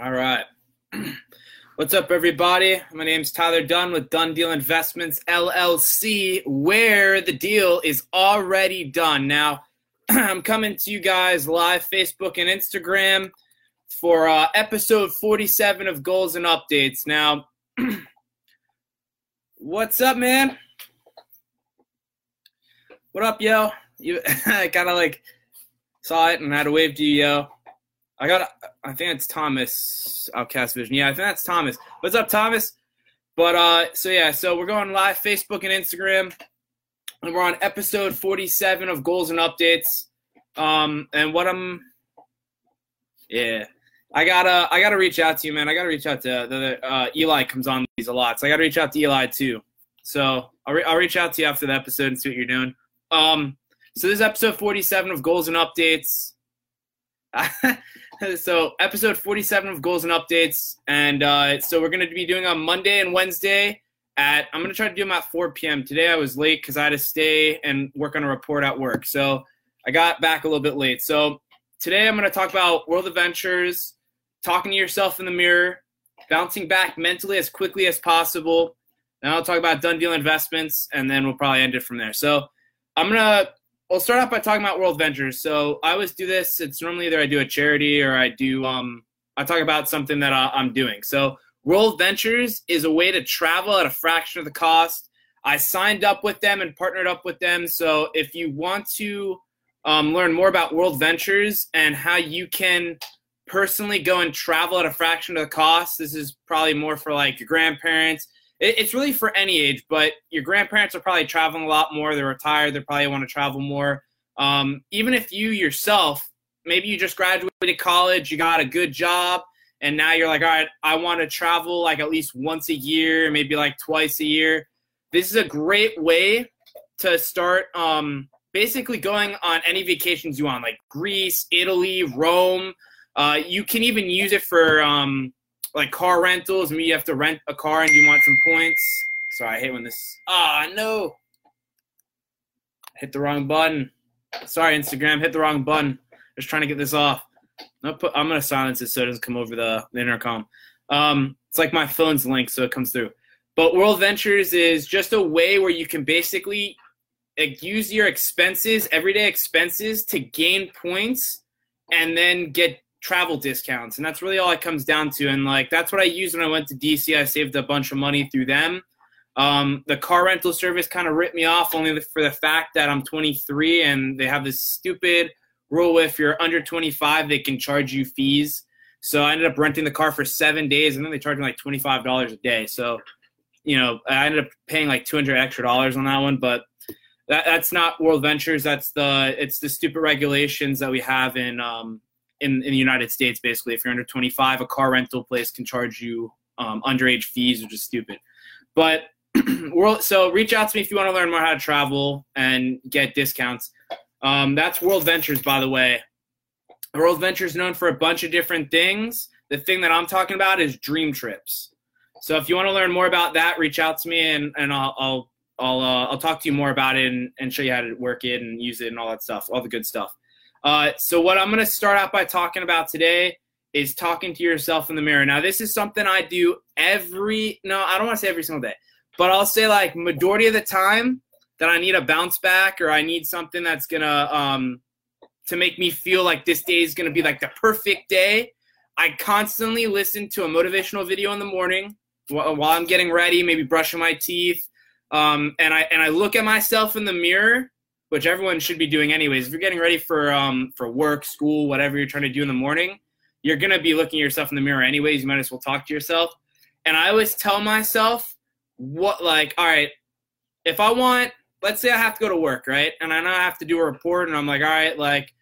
All right. What's up, everybody? My name's Tyler Dunn with Dunn Deal Investments LLC, where the deal is already done. Now, I'm coming to you guys live Facebook and Instagram for uh, episode 47 of Goals and Updates. Now, what's up, man? What up, yo? You kind of like saw it and had to wave to you, yo. I got, I think it's Thomas Outcast Vision. Yeah, I think that's Thomas. What's up, Thomas? But uh, so yeah, so we're going live Facebook and Instagram, and we're on episode 47 of Goals and Updates. Um, and what I'm, yeah, I gotta, I gotta reach out to you, man. I gotta reach out to the uh, Eli comes on these a lot, so I gotta reach out to Eli too. So I'll, re- I'll reach out to you after the episode and see what you're doing. Um, so this is episode 47 of Goals and Updates. so episode 47 of goals and updates and uh, so we're going to be doing on monday and wednesday at i'm going to try to do them at 4 p.m today i was late because i had to stay and work on a report at work so i got back a little bit late. So today i'm going to talk about world adventures talking to yourself in the mirror bouncing back mentally as quickly as possible. Then i'll talk about Dunn Deal Investments and then we'll probably end it from there. So i'm going to We'll start off by talking about World Ventures. So I always do this. It's normally either I do a charity or I do um I talk about something that I, I'm doing. So World Ventures is a way to travel at a fraction of the cost. I signed up with them and partnered up with them. So if you want to um, learn more about World Ventures and how you can personally go and travel at a fraction of the cost, this is probably more for like your grandparents it's really for any age, but your grandparents are probably traveling a lot more. They're retired. They probably want to travel more. Um, even if you yourself, maybe you just graduated college, you got a good job, and now you're like, all right, I want to travel like at least once a year, maybe like twice a year. This is a great way to start um, basically going on any vacations you want, like Greece, Italy, Rome. Uh, you can even use it for um, like car rentals. Maybe you have to rent a car and you want some points. Sorry, I hate when this. Ah, oh, no. Hit the wrong button. Sorry, Instagram. Hit the wrong button. Just trying to get this off. I'm gonna silence it so it doesn't come over the, the intercom. Um, it's like my phone's linked, so it comes through. But World Ventures is just a way where you can basically use your expenses, everyday expenses, to gain points and then get travel discounts and that's really all it comes down to and like that's what i used when i went to dc i saved a bunch of money through them. Um, the car rental service kind of ripped me off only for the fact that i'm 23 and they have this stupid rule if you're under 25 they can charge you fees. So i ended up renting the car for seven days and then they charged me like $25 a day. So you know i ended up paying like 200 extra dollars on that one but that, that's not world ventures that's the it's the stupid regulations that we have in um, in, in the United States, basically, if you're under 25, a car rental place can charge you um, underage fees, which is stupid. But world, so reach out to me if you want to learn more how to travel and get discounts. Um, that's World Ventures, by the way. World Ventures known for a bunch of different things. The thing that I'm talking about is dream trips. So if you want to learn more about that, reach out to me and, and I'll I'll I'll, uh, I'll talk to you more about it and, and show you how to work it and use it and all that stuff, all the good stuff. Uh, so what I'm going to start out by talking about today is talking to yourself in the mirror. Now, this is something I do every no, I don't want to say every single day, but I'll say like majority of the time that I need a bounce back or I need something that's gonna um to make me feel like this day is gonna be like the perfect day. I constantly listen to a motivational video in the morning while I'm getting ready, maybe brushing my teeth, um, and I and I look at myself in the mirror which everyone should be doing anyways. If you're getting ready for um, for work, school, whatever you're trying to do in the morning, you're gonna be looking at yourself in the mirror anyways. You might as well talk to yourself. And I always tell myself what like, all right, if I want, let's say I have to go to work, right, and I know I have to do a report, and I'm like, all right, like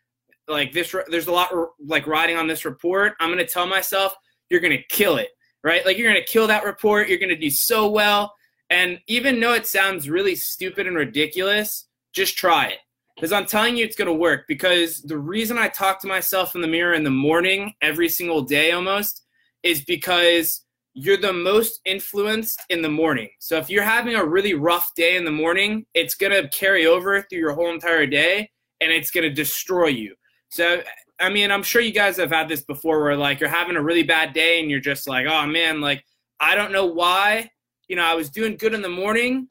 like this, there's a lot like riding on this report. I'm gonna tell myself you're gonna kill it, right? Like you're gonna kill that report. You're gonna do so well. And even though it sounds really stupid and ridiculous, just try it. Because I'm telling you, it's going to work. Because the reason I talk to myself in the mirror in the morning, every single day almost, is because you're the most influenced in the morning. So if you're having a really rough day in the morning, it's going to carry over through your whole entire day and it's going to destroy you. So I mean, I'm sure you guys have had this before where like you're having a really bad day and you're just like, oh man, like I don't know why. You know, I was doing good in the morning.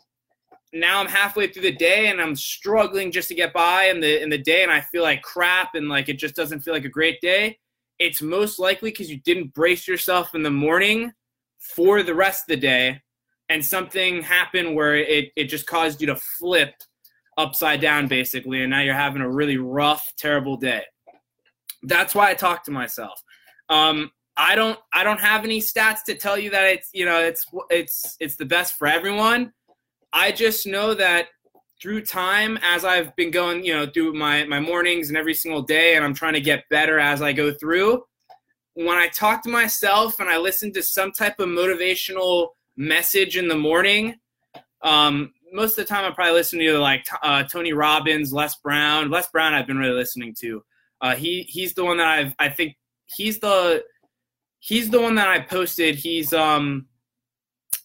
Now I'm halfway through the day and I'm struggling just to get by in the in the day and I feel like crap and like it just doesn't feel like a great day. It's most likely because you didn't brace yourself in the morning for the rest of the day and something happened where it, it just caused you to flip upside down basically and now you're having a really rough terrible day that's why i talk to myself um, i don't i don't have any stats to tell you that it's you know it's it's it's the best for everyone i just know that through time as i've been going you know through my my mornings and every single day and i'm trying to get better as i go through when i talk to myself and i listen to some type of motivational message in the morning um, most of the time I probably listen to like uh, Tony Robbins, Les Brown. Les Brown I've been really listening to. Uh, he he's the one that I've I think he's the he's the one that I posted. He's um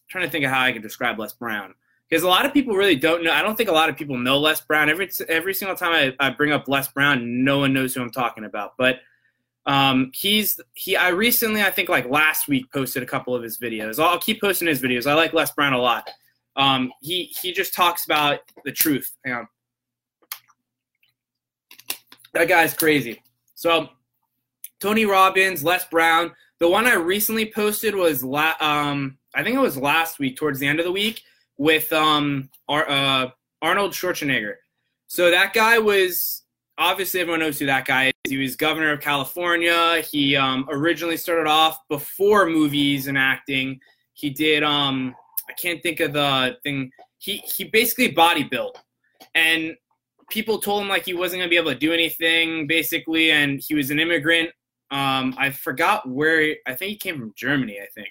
trying to think of how I can describe Les Brown because a lot of people really don't know. I don't think a lot of people know Les Brown. Every every single time I, I bring up Les Brown, no one knows who I'm talking about. But um, he's he. I recently, I think like last week, posted a couple of his videos. I'll keep posting his videos. I like Les Brown a lot. Um, he he just talks about the truth. Hang on. That guy's crazy. So Tony Robbins, Les Brown. The one I recently posted was la- um, I think it was last week, towards the end of the week, with um, Ar- uh, Arnold Schwarzenegger. So that guy was obviously everyone knows who that guy is. He was governor of California. He um, originally started off before movies and acting. He did um, I can't think of the thing. He he basically body built, and people told him like he wasn't gonna be able to do anything basically, and he was an immigrant. Um, I forgot where. I think he came from Germany. I think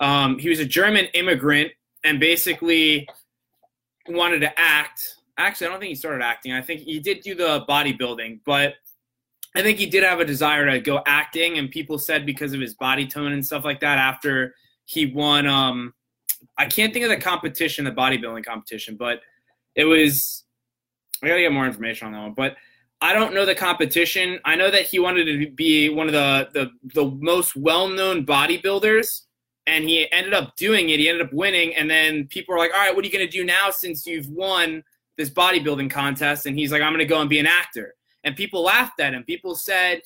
um, he was a German immigrant, and basically wanted to act. Actually, I don't think he started acting. I think he did do the bodybuilding, but I think he did have a desire to go acting, and people said because of his body tone and stuff like that. After he won um, I can't think of the competition, the bodybuilding competition, but it was. I gotta get more information on that one, but I don't know the competition. I know that he wanted to be one of the the, the most well known bodybuilders, and he ended up doing it. He ended up winning, and then people were like, "All right, what are you gonna do now since you've won this bodybuilding contest?" And he's like, "I'm gonna go and be an actor." And people laughed at him. People said,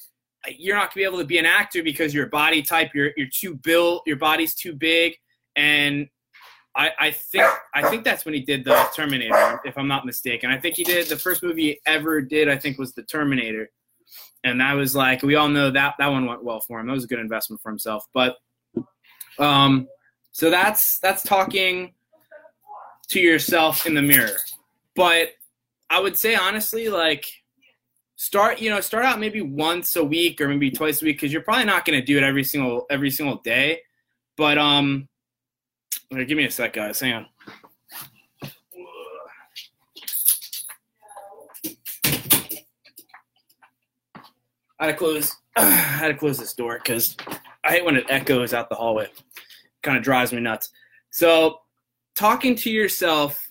"You're not gonna be able to be an actor because your body type, you're you're too built, your body's too big." And I, I think I think that's when he did the Terminator, if I'm not mistaken. I think he did the first movie he ever did. I think was the Terminator, and that was like we all know that that one went well for him. That was a good investment for himself. But um, so that's that's talking to yourself in the mirror. But I would say honestly, like start you know start out maybe once a week or maybe twice a week because you're probably not going to do it every single every single day. But um, Right, give me a sec, guys. Hang on. I had to close. I had to close this door because I hate when it echoes out the hallway. Kind of drives me nuts. So, talking to yourself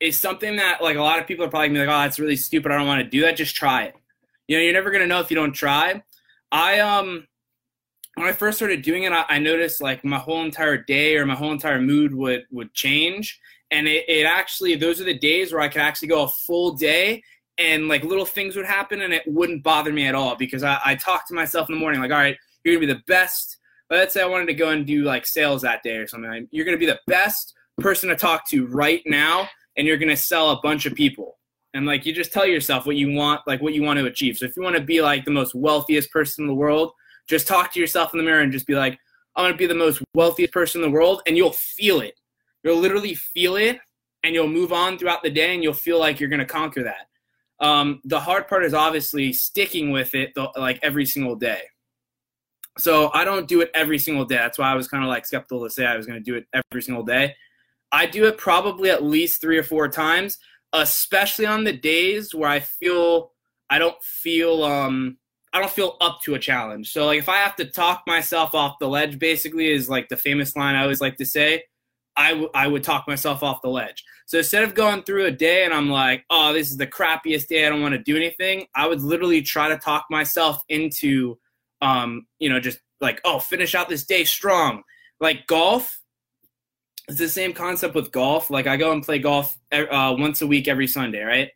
is something that like a lot of people are probably gonna be like, "Oh, that's really stupid. I don't want to do that." Just try it. You know, you're never gonna know if you don't try. I um when I first started doing it, I, I, noticed like my whole entire day or my whole entire mood would would change, and it, it actually those are the days where I could actually go a full day and like little things would happen and it wouldn't bother me at all because I, I talked to myself in the morning like, all right, you're gonna be the best. Let's say I wanted to go and do like sales that day or something. You're gonna be the best person to talk to right now, and you're gonna sell a bunch of people. And like you just tell yourself what you want, like what you want to achieve. So if you want to be like the most wealthiest person in the world, just talk to yourself in the mirror and just be like, I'm gonna be the most wealthiest person in the world, and you'll feel it. You'll literally feel it, and you'll move on throughout the day, and you'll feel like you're gonna conquer that. Um, the hard part is obviously sticking with it, like every single day. So I don't do it every single day. That's why I was kind of like skeptical to say I was going to do it every single day. I do it probably at least three or four times, especially on the days where I feel I don't feel um, I don't feel up to a challenge. So like if I have to talk myself off the ledge, basically is like the famous line I always like to say. I, w- I would talk myself off the ledge. So instead of going through a day and I'm like, oh, this is the crappiest day, I don't want to do anything, I would literally try to talk myself into, um, you know, just like, oh, finish out this day strong. Like golf, it's the same concept with golf. Like I go and play golf uh, once a week every Sunday, right?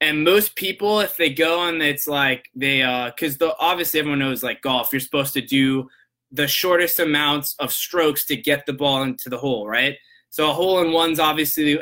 And most people, if they go and it's like they, because uh, the obviously everyone knows like golf, you're supposed to do the shortest amounts of strokes to get the ball into the hole, right? So a hole in one's obviously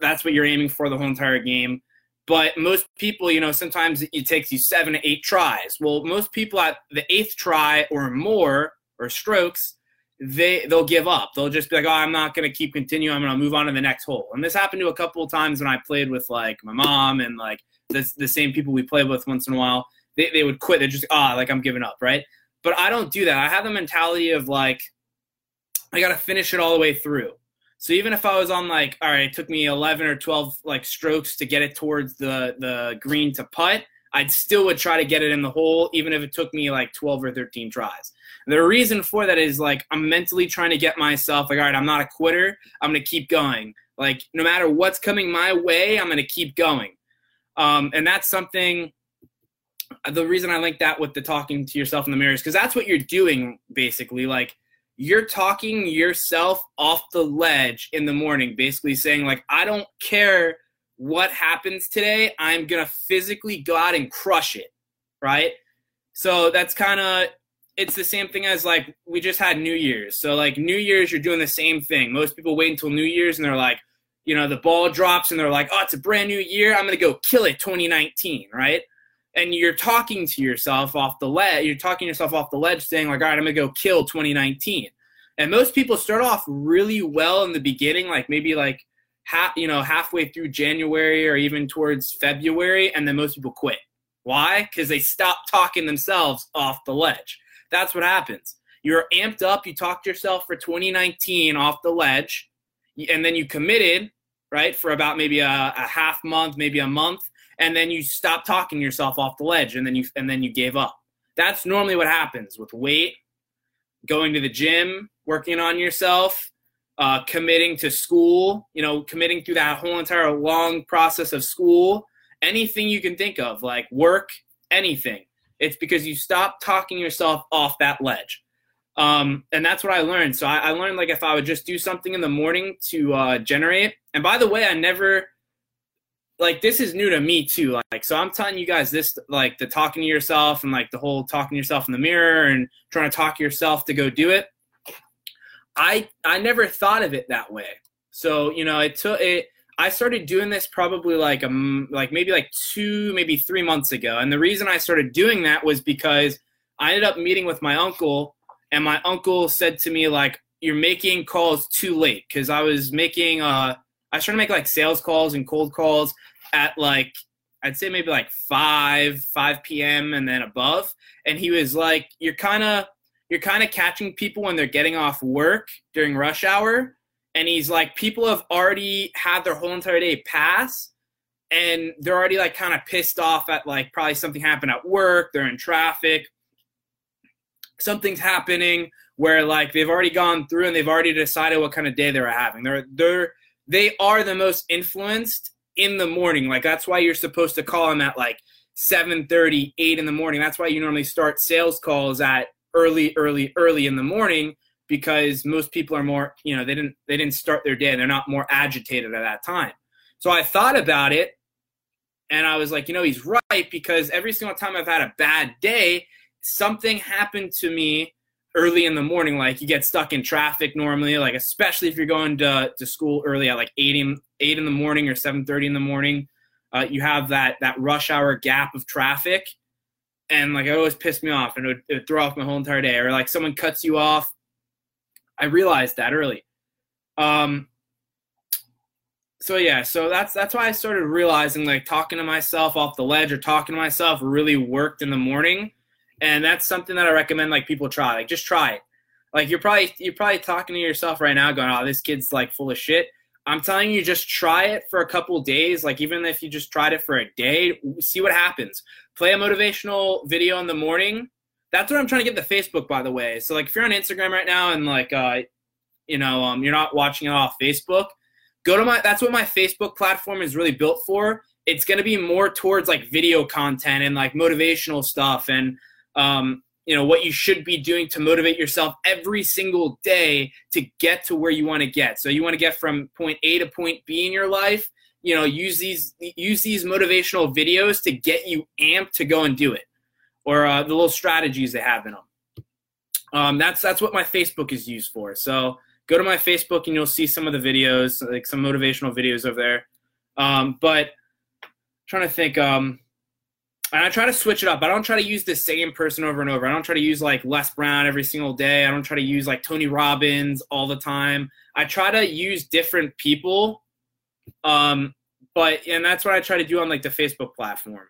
that's what you're aiming for the whole entire game. But most people, you know, sometimes it takes you seven to eight tries. Well, most people at the eighth try or more or strokes, they they'll give up. They'll just be like, "Oh, I'm not going to keep continuing. I'm going to move on to the next hole." And this happened to a couple of times when I played with like my mom and like the the same people we play with once in a while. They they would quit. They're just ah, oh, like I'm giving up, right? But I don't do that. I have the mentality of like I got to finish it all the way through. So even if I was on like, all right, it took me 11 or 12 like strokes to get it towards the the green to putt, I'd still would try to get it in the hole, even if it took me like 12 or 13 tries. The reason for that is like I'm mentally trying to get myself like, all right, I'm not a quitter. I'm gonna keep going. Like no matter what's coming my way, I'm gonna keep going. Um, and that's something. The reason I link that with the talking to yourself in the mirror is because that's what you're doing basically. Like you're talking yourself off the ledge in the morning, basically saying like, I don't care what happens today. I'm gonna physically go out and crush it, right? So that's kind of it's the same thing as like we just had New Year's. So like New Year's, you're doing the same thing. Most people wait until New Year's and they're like, you know, the ball drops and they're like, oh, it's a brand new year. I'm gonna go kill it 2019, right? And you're talking to yourself off the ledge. You're talking yourself off the ledge, saying like, all right, I'm gonna go kill 2019. And most people start off really well in the beginning, like maybe like half, you know, halfway through January or even towards February, and then most people quit. Why? Because they stop talking themselves off the ledge. That's what happens. You're amped up. You talked yourself for 2019 off the ledge, and then you committed, right, for about maybe a, a half month, maybe a month, and then you stop talking yourself off the ledge, and then you and then you gave up. That's normally what happens with weight, going to the gym, working on yourself, uh, committing to school, you know, committing through that whole entire long process of school, anything you can think of, like work, anything. It's because you stop talking yourself off that ledge. Um, and that's what I learned. So I, I, learned like if I would just do something in the morning to uh, generate. And by the way, I never like this is new to me too. Like so, I'm telling you guys this like the talking to yourself and like the whole talking to yourself in the mirror and trying to talk yourself to go do it. I I never thought of it that way. So you know, it took it. I started doing this probably like a like maybe like two, maybe three months ago. And the reason I started doing that was because I ended up meeting with my uncle, and my uncle said to me like, "You're making calls too late," because I was making uh I was trying to make like sales calls and cold calls at like I'd say maybe like five, five p.m. and then above. And he was like, "You're kind of." You're kind of catching people when they're getting off work during rush hour and he's like people have already had their whole entire day pass and they're already like kind of pissed off at like probably something happened at work they're in traffic something's happening where like they've already gone through and they've already decided what kind of day they're having they're they're they are the most influenced in the morning. Like that's why you're supposed to call them at like 7 30 8 in the morning. That's why you normally start sales calls at early early early in the morning because most people are more you know they didn't they didn't start their day they're not more agitated at that time. So i thought about it and i was like you know he's right because every single time i've had a bad day something happened to me early in the morning like you get stuck in traffic normally like especially if you're going to, to school early at like 8 in, 8 in the morning or 7.30 in the morning uh, you have that that rush hour gap of traffic. And like it always pissed me off and it would, it would throw off my whole entire day. Or like someone cuts you off. I realized that early. Um, so yeah, so that's that's why I started realizing like talking to myself off the ledge or talking to myself really worked in the morning, and that's something that I recommend like people try. Like just try it. Like you're probably you're probably talking to yourself right now, going, "Oh, this kid's like full of shit." I'm telling you, just try it for a couple days. Like even if you just tried it for a day, see what happens. Play a motivational video in the morning that's what I'm trying to get the Facebook, by the way. So like, if you're on Instagram right now and like, uh, you know um, you're not watching it off Facebook, go to my. That's what my Facebook platform is really built for. It's to be more towards like video content and like motivational stuff and um, you know what you should be doing to motivate yourself every single day to get to where you want to get. So you want to get from point A to point B in your life. You know, use these use these motivational videos to get you amped to go and do it, or uh, the little strategies they have in them. Um, that's that's what my Facebook is used for. So go to my Facebook and you'll see some of the videos, like some motivational videos over there. Um, but trying to think. Um, and I try to switch it up. I don't try to use the same person over and over. I don't try to use like Les Brown every single day. I don't try to use like Tony Robbins all the time. I try to use different people. Um, but and that's what I try to do on like the Facebook platform.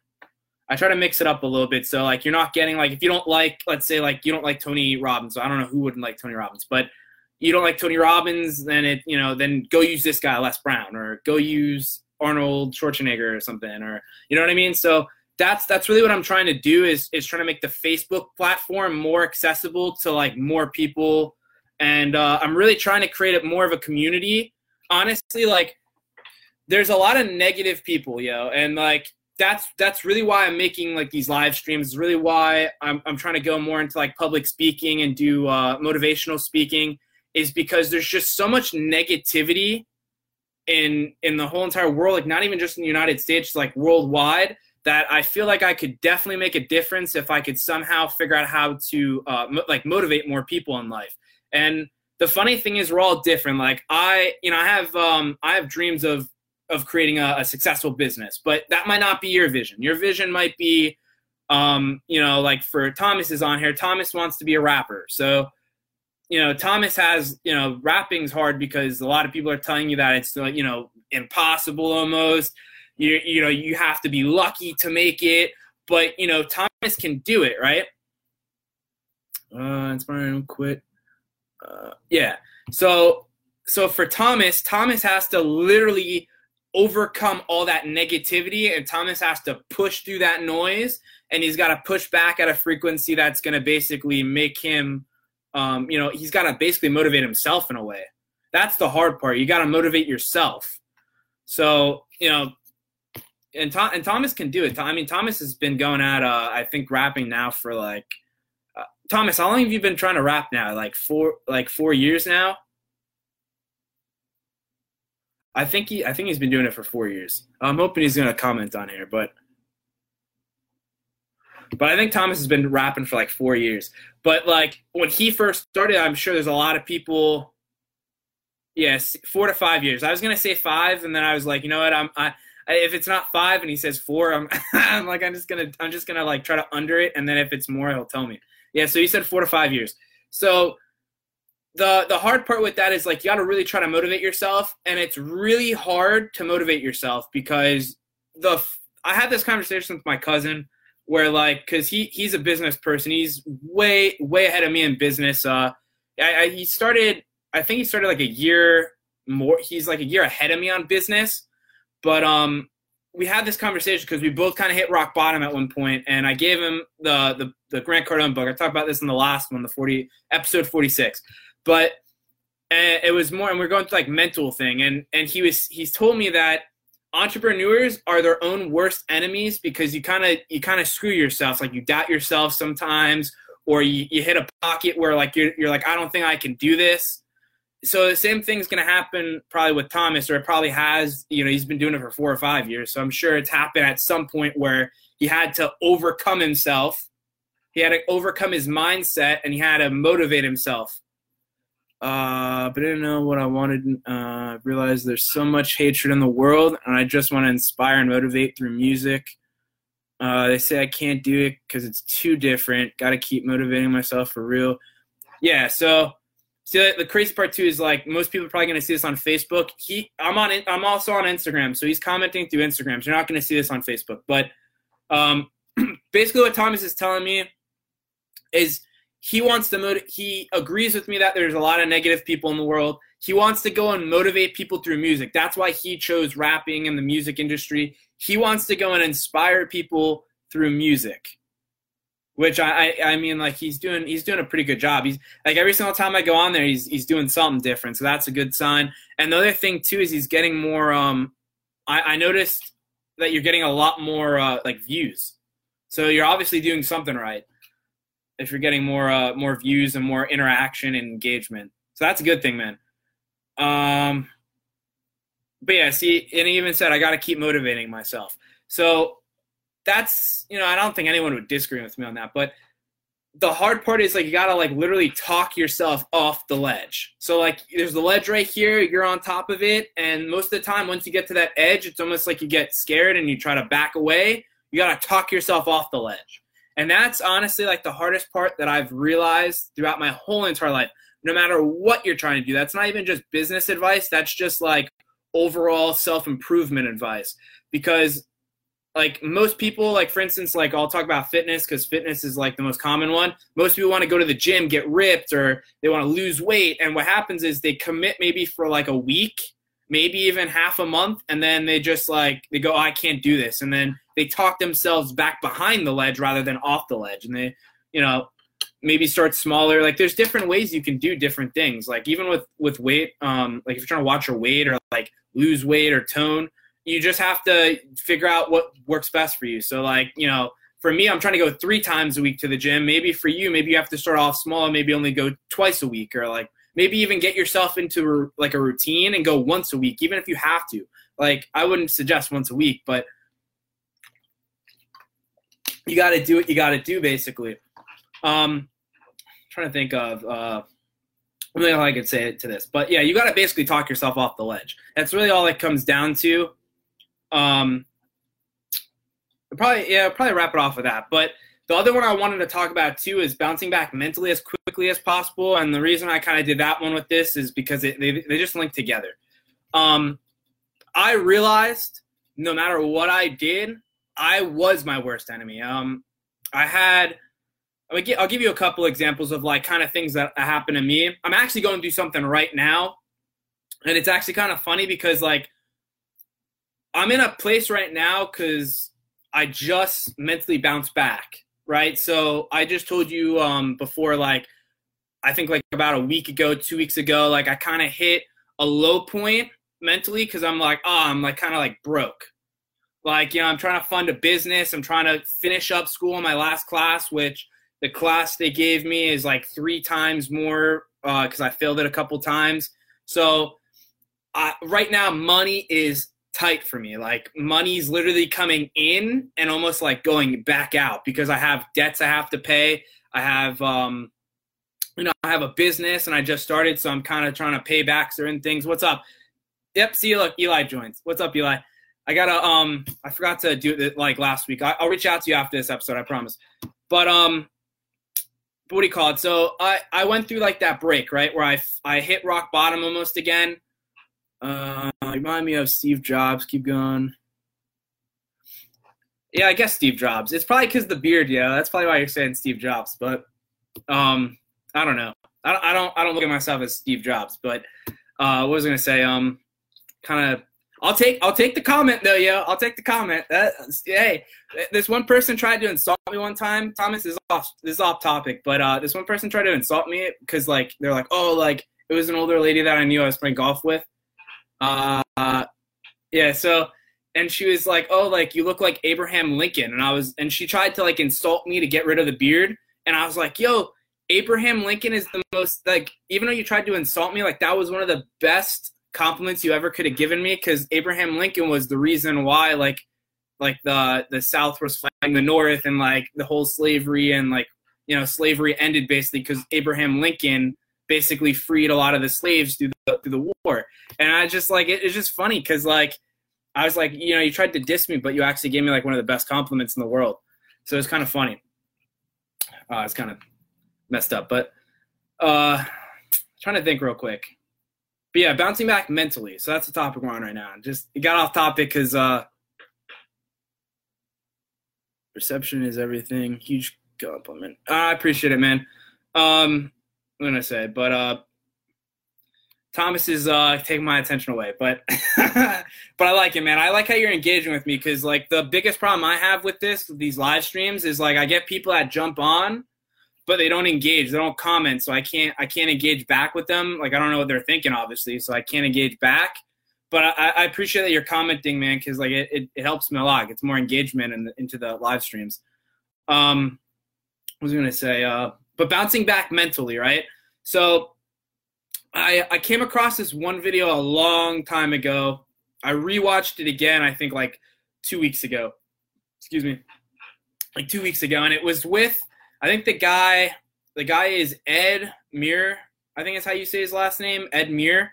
I try to mix it up a little bit. So like you're not getting like if you don't like let's say like you don't like Tony Robbins. I don't know who wouldn't like Tony Robbins, but you don't like Tony Robbins, then it you know then go use this guy Les Brown or go use Arnold Schwarzenegger or something or you know what I mean. So that's that's really what I'm trying to do is is trying to make the Facebook platform more accessible to like more people, and uh, I'm really trying to create a, more of a community. Honestly, like there's a lot of negative people, yo, and like that's that's really why I'm making like these live streams. Is really why I'm I'm trying to go more into like public speaking and do uh, motivational speaking. Is because there's just so much negativity in in the whole entire world, like not even just in the United States, like worldwide that I feel like I could definitely make a difference if I could somehow figure out how to uh, mo- like motivate more people in life. And the funny thing is, we're all different. Like I, you know, I have um, I have dreams of of creating a, a successful business, but that might not be your vision. Your vision might be, um, you know, like for Thomas is on here. Thomas wants to be a rapper, so you know, Thomas has, you know, rapping's hard because a lot of people are telling you that it's, you know, impossible almost you you know you have to be lucky to make it but you know thomas can do it right? Uh inspiring quit. Uh yeah. So so for thomas thomas has to literally overcome all that negativity and thomas has to push through that noise and he's got to push back at a frequency that's going to basically make him um, you know he's got to basically motivate himself in a way. That's the hard part. You got to motivate yourself. So you know and Tom, and Thomas can do it. I mean, Thomas has been going at uh, I think rapping now for like uh, Thomas. How long have you been trying to rap now? Like four like four years now. I think he I think he's been doing it for four years. I'm hoping he's gonna comment on here, but but I think Thomas has been rapping for like four years. But like when he first started, I'm sure there's a lot of people. Yes, four to five years. I was gonna say five, and then I was like, you know what? I'm I if it's not five and he says four, I'm, I'm like, I'm just gonna, I'm just gonna like try to under it, and then if it's more, he'll tell me. Yeah, so he said four to five years. So the the hard part with that is like you got to really try to motivate yourself, and it's really hard to motivate yourself because the I had this conversation with my cousin where like because he he's a business person, he's way way ahead of me in business. Uh, I, I he started, I think he started like a year more. He's like a year ahead of me on business but um, we had this conversation because we both kind of hit rock bottom at one point, and I gave him the, the the Grant Cardone book. I talked about this in the last one, the forty episode forty six, but uh, it was more, and we are going through like mental thing, and and he was he's told me that entrepreneurs are their own worst enemies because you kind of you kind of screw yourself, like you doubt yourself sometimes, or you, you hit a pocket where like you're you're like I don't think I can do this, so the same thing's going to happen probably with Thomas, or it probably has. You know, he's been doing it for four or five years, so I'm sure it's happened at some point where he had to overcome himself. He had to overcome his mindset, and he had to motivate himself. Uh, but I didn't know what I wanted. Uh, realized there's so much hatred in the world, and I just want to inspire and motivate through music. Uh, they say I can't do it because it's too different. Got to keep motivating myself for real. Yeah, so See, the crazy part too is like most people are probably going to see this on Facebook. He, I'm on, I'm also on Instagram, so he's commenting through Instagram. So you're not going to see this on Facebook. But um, basically, what Thomas is telling me is he wants to motivate. He agrees with me that there's a lot of negative people in the world. He wants to go and motivate people through music. That's why he chose rapping in the music industry. He wants to go and inspire people through music. Which I, I, mean, like he's doing, he's doing a pretty good job. He's like every single time I go on there, he's he's doing something different, so that's a good sign. And the other thing too is he's getting more. Um, I, I noticed that you're getting a lot more uh, like views, so you're obviously doing something right. If you're getting more uh, more views and more interaction and engagement, so that's a good thing, man. Um, but yeah, see, and he even said I got to keep motivating myself. So that's you know I don't think anyone would disagree with me on that, but the hard part is like you gotta like literally talk yourself off the ledge. So like there's the ledge right here, you're on top of it, and most of the time once you get to that edge, it's almost like you get scared and you try to back away. You gotta talk yourself off the ledge. And that's honestly like the hardest part that I've realized throughout my whole entire life. No matter what you're trying to do, that's not even just business advice, that's just like overall self improvement advice. Because like most people like for instance like i'll talk about fitness because fitness is like the most common one. Most people want to go to the gym get ripped or they want to lose weight and what happens is they commit maybe for like a week maybe even half a month and then they just like they go oh, i can't do this and then they talk themselves back behind the ledge rather than off the ledge and they you know maybe start smaller. Like there's different ways you can do different things. Like even with with weight um like if you're trying to watch your weight or like lose weight or tone you just have to figure out what works best for you. So like, you know, for me, I'm trying to go three times a week to the gym. Maybe for you, maybe you have to start off small maybe only go twice a week or like maybe even get yourself into like a routine and go once a week, even if you have to. Like I wouldn't suggest once a week, but you got to do what you got to do basically. Um, trying to think of uh, really how I could say it to this, but yeah, you got to basically talk yourself off the ledge. That's really all it comes down to. Um, probably yeah, probably wrap it off with that. But the other one I wanted to talk about too is bouncing back mentally as quickly as possible. And the reason I kind of did that one with this is because it, they they just link together. Um, I realized no matter what I did, I was my worst enemy. Um, I had. I'll give you a couple examples of like kind of things that happened to me. I'm actually going to do something right now, and it's actually kind of funny because like I'm in a place right now because I just mentally bounced back, right? So I just told you um, before, like, I think like about a week ago, two weeks ago, like I kind of hit a low point mentally because I'm like, oh, I'm like kind of like broke. Like, you know, I'm trying to fund a business. I'm trying to finish up school in my last class, which the class they gave me is like three times more because uh, I failed it a couple times. So uh, right now, money is tight for me. Like money's literally coming in and almost like going back out because I have debts I have to pay. I have um you know, I have a business and I just started, so I'm kind of trying to pay back certain things. What's up? Yep, see you look, Eli joins. What's up, Eli? I gotta um I forgot to do it like last week. I, will reach out to you after this episode, I promise. But um what do you call it? So I I went through like that break, right, where I I hit rock bottom almost again uh, remind me of Steve Jobs. Keep going. Yeah, I guess Steve Jobs. It's probably because the beard. Yeah, that's probably why you're saying Steve Jobs. But um, I don't know. I, I don't. I don't look at myself as Steve Jobs. But uh, what was I gonna say? Um, kind of. I'll take. I'll take the comment though. Yeah, I'll take the comment. Hey, this one person tried to insult me one time. Thomas is off. This is off topic, but uh, this one person tried to insult me because like they're like, oh, like it was an older lady that I knew I was playing golf with, uh, yeah. So, and she was like, "Oh, like you look like Abraham Lincoln," and I was, and she tried to like insult me to get rid of the beard, and I was like, "Yo, Abraham Lincoln is the most like, even though you tried to insult me, like that was one of the best compliments you ever could have given me because Abraham Lincoln was the reason why like like the the South was fighting the North and like the whole slavery and like you know slavery ended basically because Abraham Lincoln basically freed a lot of the slaves through the through the war. And I just like it, it's just funny because like I was like, you know, you tried to diss me, but you actually gave me like one of the best compliments in the world. So it's kind of funny. Uh, it's kind of messed up, but uh, trying to think real quick. But yeah, bouncing back mentally. So that's the topic we're on right now. Just got off topic because uh, perception is everything. Huge compliment. I appreciate it, man. Um, I'm gonna say, but uh, Thomas is uh, taking my attention away, but but I like it, man. I like how you're engaging with me because like the biggest problem I have with this, these live streams, is like I get people that jump on, but they don't engage, they don't comment, so I can't I can't engage back with them. Like I don't know what they're thinking, obviously, so I can't engage back. But I, I appreciate that you're commenting, man, because like it, it, it, helps me a lot. It's more engagement in the, into the live streams. Um, what was I gonna say? Uh, but bouncing back mentally, right? So I, I came across this one video a long time ago. I rewatched it again, I think like two weeks ago. Excuse me. Like two weeks ago. And it was with, I think the guy, the guy is Ed Muir. I think that's how you say his last name, Ed Muir.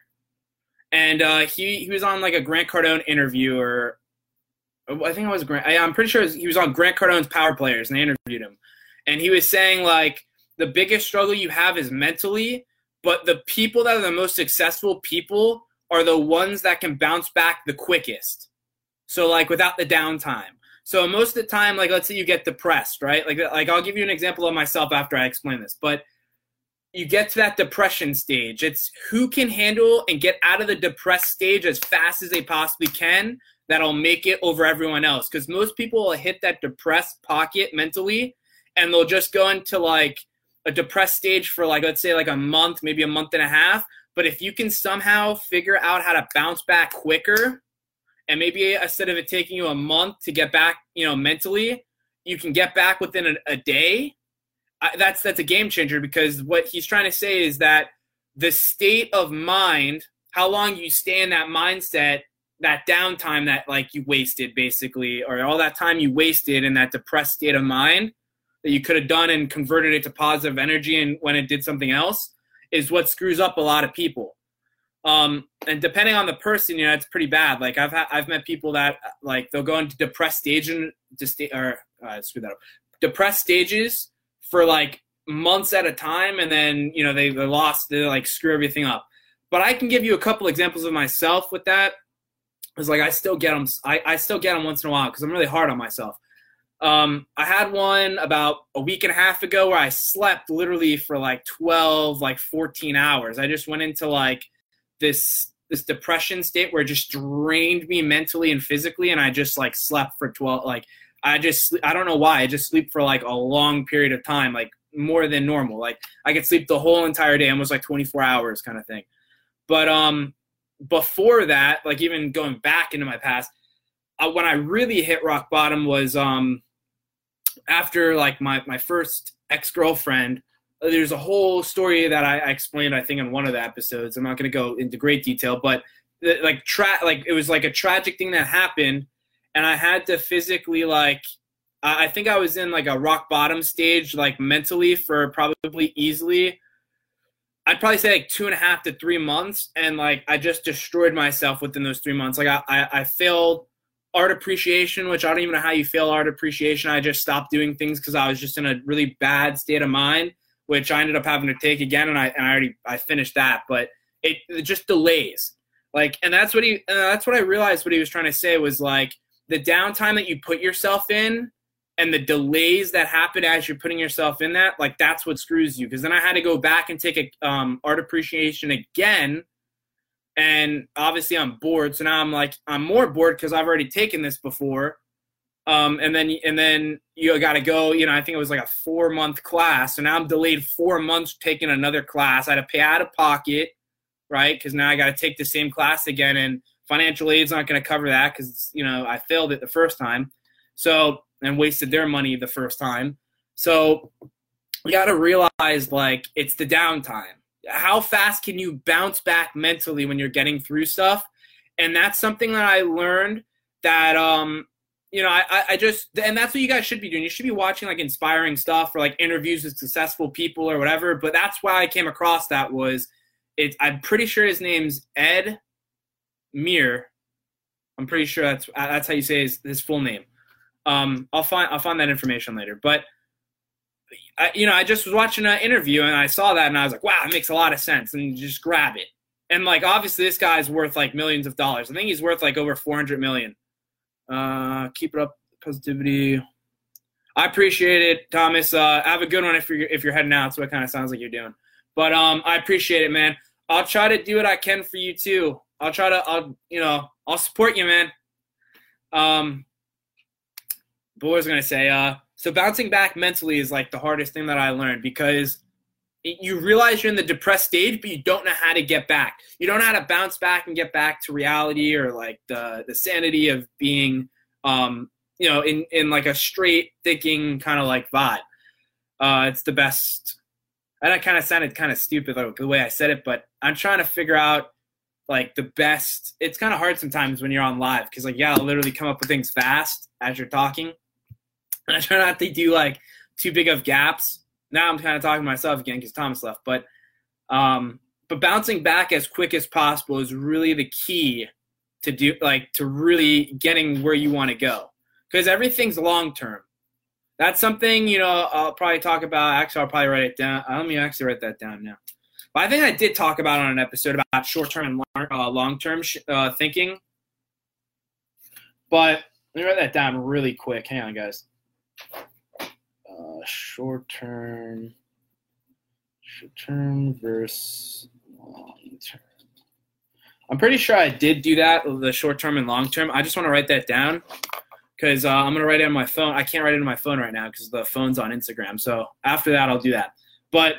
And uh, he, he was on like a Grant Cardone interview or I think it was Grant. I, I'm pretty sure he was on Grant Cardone's Power Players and they interviewed him. And he was saying like the biggest struggle you have is mentally but the people that are the most successful people are the ones that can bounce back the quickest. So like without the downtime. So most of the time, like let's say you get depressed, right? Like like I'll give you an example of myself after I explain this, but you get to that depression stage. It's who can handle and get out of the depressed stage as fast as they possibly can that'll make it over everyone else. Because most people will hit that depressed pocket mentally and they'll just go into like a depressed stage for like let's say like a month, maybe a month and a half. But if you can somehow figure out how to bounce back quicker, and maybe instead of it taking you a month to get back, you know, mentally, you can get back within a, a day. I, that's that's a game changer because what he's trying to say is that the state of mind, how long you stay in that mindset, that downtime that like you wasted basically, or all that time you wasted in that depressed state of mind, that you could have done and converted it to positive energy and when it did something else is what screws up a lot of people. Um, and depending on the person, you know, it's pretty bad. Like I've ha- I've met people that like they'll go into depressed stage and or uh, screw that up, depressed stages for like months at a time, and then you know they they lost, they like screw everything up. But I can give you a couple examples of myself with that. It's like I still get them. I, I still get them once in a while because I'm really hard on myself. Um, I had one about a week and a half ago where I slept literally for like 12, like 14 hours. I just went into like this this depression state where it just drained me mentally and physically, and I just like slept for 12. Like I just I don't know why I just sleep for like a long period of time, like more than normal. Like I could sleep the whole entire day, almost like 24 hours, kind of thing. But um, before that, like even going back into my past, uh, when I really hit rock bottom was um after like my my first ex girlfriend, uh, there's a whole story that I, I, explained I think in one of the episodes. I'm not going to go into great detail, but like tra- like it was like a tragic thing that happened, and I had to physically like I think I was in like a rock bottom stage like mentally for probably easily. I'd probably say like two and a half to three months, and like I just destroyed myself within those three months. Like I, I, I failed art appreciation, which I don't even know how you feel art appreciation. I just stopped doing things because I was just in a really bad state of mind, which I ended up having to take again, and I and I already I finished that, but it, it just delays. Like, and that's what he, uh, that's what I realized. What he was trying to say was like the downtime that you put yourself in, and the delays that happen as you're putting yourself in that, like that's what screws you. Because then I had to go back and take a um, art appreciation again and obviously I'm bored. So now I'm like I'm more bored because I've already taken this before. Um, and then and then you got to go. You know, I think it was like a four month class. So now I'm delayed four months taking another class. I had to pay out of pocket, right? Because now I got to take the same class again, and financial aid's not going to cover that because you know I failed it the first time. So and wasted their money the first time. So you got to realize like it's the downtime how fast can you bounce back mentally when you're getting through stuff? And that's something that I learned that um you know, I, I just and that's what you guys should be doing. You should be watching like inspiring stuff or like interviews with successful people or whatever. But that's why I came across that was it. I'm pretty sure his name's Ed Muir. I'm pretty sure that's that's how you say his, his full name. Um, I'll find I'll find that information later. But I, you know, I just was watching an interview and I saw that and I was like, wow, it makes a lot of sense. And you just grab it. And like, obviously, this guy's worth like millions of dollars. I think he's worth like over 400 million. Uh, keep it up, positivity. I appreciate it, Thomas. Uh, have a good one if you're if you're heading out. So it kind of sounds like you're doing. But um, I appreciate it, man. I'll try to do what I can for you too. I'll try to, I'll, you know, I'll support you, man. Um, but what was gonna say? Uh, so bouncing back mentally is like the hardest thing that I learned because you realize you're in the depressed stage, but you don't know how to get back. You don't know how to bounce back and get back to reality or like the the sanity of being, um, you know, in in like a straight thinking kind of like vibe. Uh, it's the best. And I kind of sounded kind of stupid like the way I said it, but I'm trying to figure out like the best. It's kind of hard sometimes when you're on live because like yeah, I'll literally come up with things fast as you're talking, I try not to do like too big of gaps now I'm kind of talking to myself again because Thomas left. But um, but bouncing back as quick as possible is really the key to do like to really getting where you want to go because everything's long term. That's something you know I'll probably talk about. Actually, I'll probably write it down. Let me actually write that down now. But I think I did talk about on an episode about short term and uh, long term uh, thinking. But let me write that down really quick. Hang on, guys short term, short term versus long term. I'm pretty sure I did do that, the short term and long term. I just want to write that down because uh, I'm going to write it on my phone. I can't write it on my phone right now because the phone's on Instagram. So after that, I'll do that. But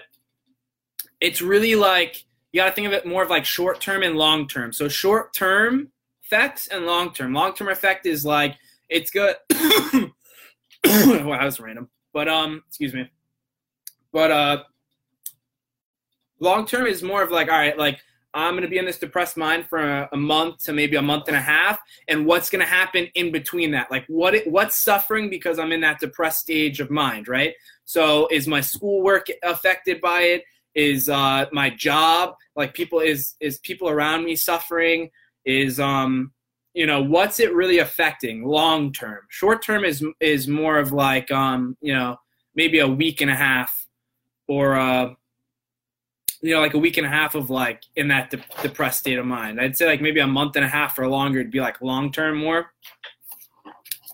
it's really like you got to think of it more of like short term and long term. So short term effects and long term. Long term effect is like it's good. wow, that was random. But um, excuse me. But uh, long term is more of like, all right, like I'm gonna be in this depressed mind for a, a month to maybe a month and a half, and what's gonna happen in between that? Like, what it, what's suffering because I'm in that depressed stage of mind, right? So, is my schoolwork affected by it? Is uh, my job like people is is people around me suffering? Is um you know what's it really affecting long term? Short term is is more of like um you know maybe a week and a half or uh you know like a week and a half of like in that de- depressed state of mind. I'd say like maybe a month and a half or longer it'd be like long term more.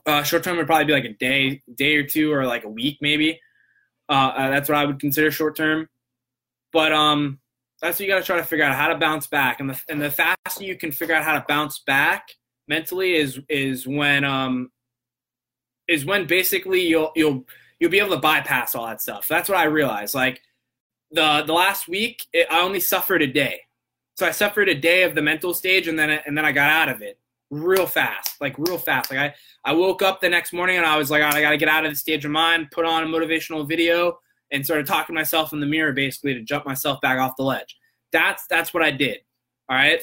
Uh short term would probably be like a day day or two or like a week maybe. Uh, uh that's what i would consider short term. But um that's what you got to try to figure out how to bounce back. And the, and the faster you can figure out how to bounce back mentally is is when um is when basically you'll you'll you'll be able to bypass all that stuff. That's what I realized. Like the the last week, it, I only suffered a day, so I suffered a day of the mental stage, and then and then I got out of it real fast, like real fast. Like I I woke up the next morning and I was like, I got to get out of the stage of mind, put on a motivational video, and started talking to myself in the mirror basically to jump myself back off the ledge. That's that's what I did. All right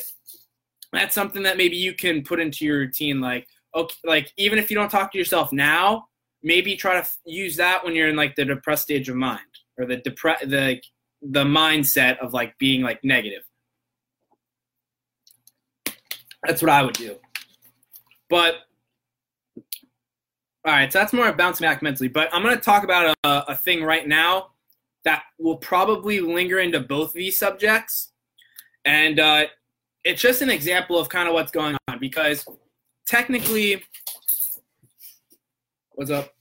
that's something that maybe you can put into your routine like okay like even if you don't talk to yourself now maybe try to f- use that when you're in like the depressed stage of mind or the depre- the the mindset of like being like negative. That's what i would do. But all right so that's more of bouncing back mentally but i'm going to talk about a, a thing right now that will probably linger into both of these subjects. And uh, it's just an example of kind of what's going on because technically, what's up?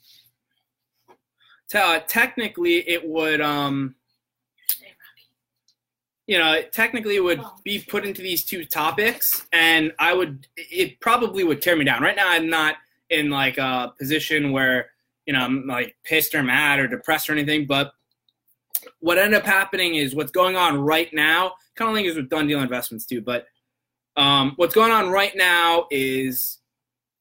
Uh, technically, it would, um, you know, technically it would be put into these two topics, and I would, it probably would tear me down. Right now, I'm not in like a position where, you know, I'm like pissed or mad or depressed or anything, but what ended up happening is what's going on right now, kind of lingers with Dunn Deal Investments too, but um, what's going on right now is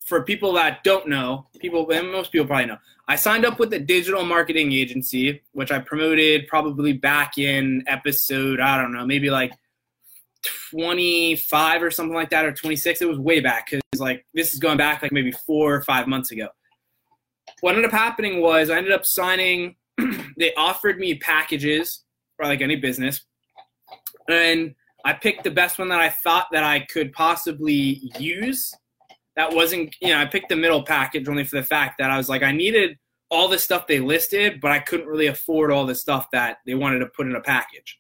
for people that don't know, people and most people probably know. I signed up with a digital marketing agency, which I promoted probably back in episode, I don't know, maybe like 25 or something like that, or 26. It was way back because like this is going back like maybe four or five months ago. What ended up happening was I ended up signing. they offered me packages for like any business, and I picked the best one that I thought that I could possibly use. That wasn't, you know, I picked the middle package only for the fact that I was like, I needed all the stuff they listed, but I couldn't really afford all the stuff that they wanted to put in a package.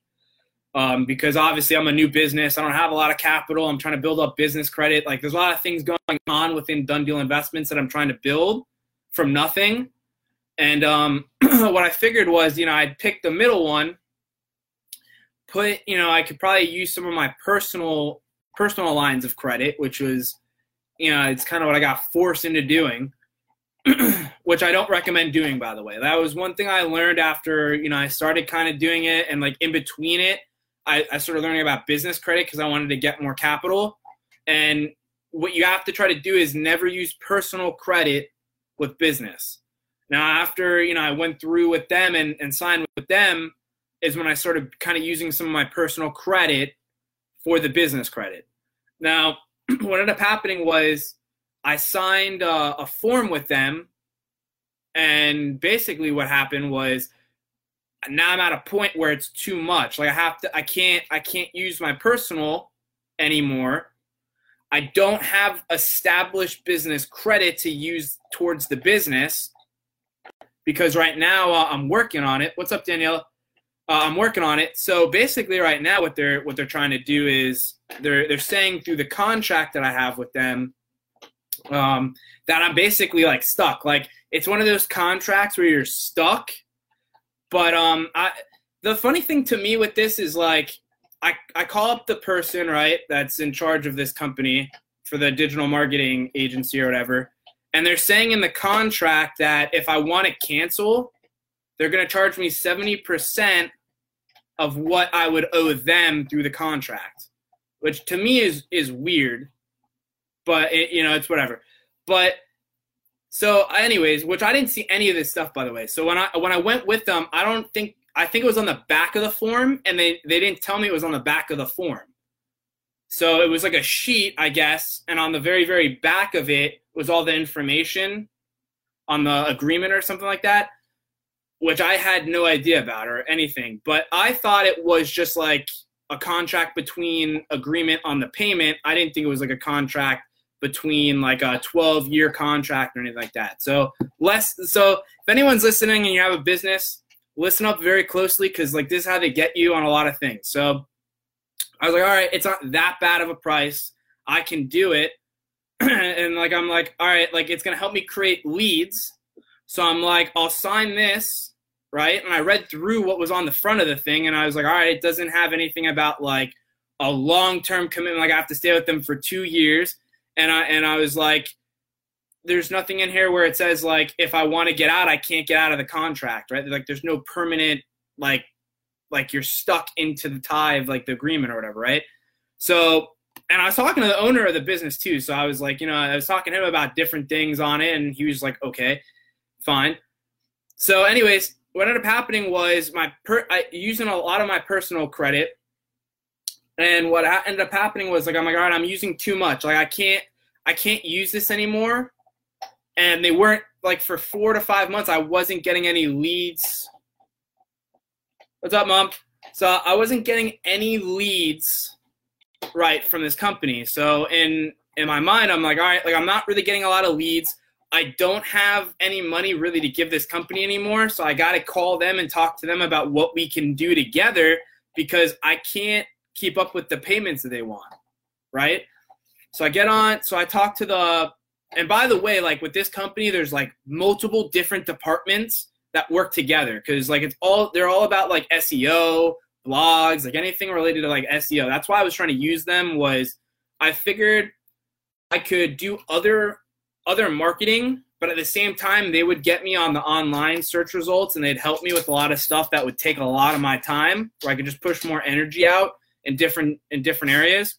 Um, because obviously I'm a new business. I don't have a lot of capital. I'm trying to build up business credit. Like there's a lot of things going on within Dunn Deal Investments that I'm trying to build from nothing. And um, what I figured was, you know, I'd pick the middle one put, you know, I could probably use some of my personal personal lines of credit, which was, you know, it's kind of what I got forced into doing, which I don't recommend doing, by the way. That was one thing I learned after, you know, I started kind of doing it and like in between it, I, I started learning about business credit because I wanted to get more capital. And what you have to try to do is never use personal credit with business. Now, after you know, I went through with them and, and signed with them, is when I started kind of using some of my personal credit for the business credit. Now, what ended up happening was I signed a, a form with them, and basically what happened was now I'm at a point where it's too much. Like I have to, I can't, I can't use my personal anymore. I don't have established business credit to use towards the business because right now uh, I'm working on it. What's up, Danielle? Uh, I'm working on it. So basically, right now, what they're what they're trying to do is they're they're saying through the contract that I have with them um, that I'm basically like stuck. Like it's one of those contracts where you're stuck. But um, I the funny thing to me with this is like I I call up the person right that's in charge of this company for the digital marketing agency or whatever, and they're saying in the contract that if I want to cancel, they're going to charge me 70% of what I would owe them through the contract, which to me is is weird, but it, you know, it's whatever. But so anyways, which I didn't see any of this stuff by the way. So when I when I went with them, I don't think I think it was on the back of the form and they they didn't tell me it was on the back of the form. So it was like a sheet, I guess, and on the very very back of it was all the information on the agreement or something like that, which I had no idea about or anything. But I thought it was just like a contract between agreement on the payment. I didn't think it was like a contract between like a 12 year contract or anything like that. So less so if anyone's listening and you have a business, listen up very closely because like this is how they get you on a lot of things. So I was like, all right, it's not that bad of a price. I can do it. and like I'm like, all right, like it's gonna help me create leads. So I'm like, I'll sign this, right? And I read through what was on the front of the thing, and I was like, all right, it doesn't have anything about like a long-term commitment. Like I have to stay with them for two years, and I and I was like, there's nothing in here where it says like if I want to get out, I can't get out of the contract, right? Like there's no permanent like like you're stuck into the tie of like the agreement or whatever, right? So and I was talking to the owner of the business too. So I was like, you know, I was talking to him about different things on it, and he was like, okay, fine. So, anyways, what ended up happening was my per- I, using a lot of my personal credit, and what ended up happening was like, I'm like, all right, I'm using too much. Like, I can't, I can't use this anymore. And they weren't like for four to five months. I wasn't getting any leads. What's up, mom? So I wasn't getting any leads right from this company. So in in my mind, I'm like, all right, like I'm not really getting a lot of leads. I don't have any money really to give this company anymore. So I got to call them and talk to them about what we can do together because I can't keep up with the payments that they want. Right. So I get on, so I talk to the, and by the way, like with this company, there's like multiple different departments that work together because like it's all, they're all about like SEO, blogs, like anything related to like SEO. That's why I was trying to use them was I figured I could do other other marketing, but at the same time they would get me on the online search results and they'd help me with a lot of stuff that would take a lot of my time where I could just push more energy out in different in different areas.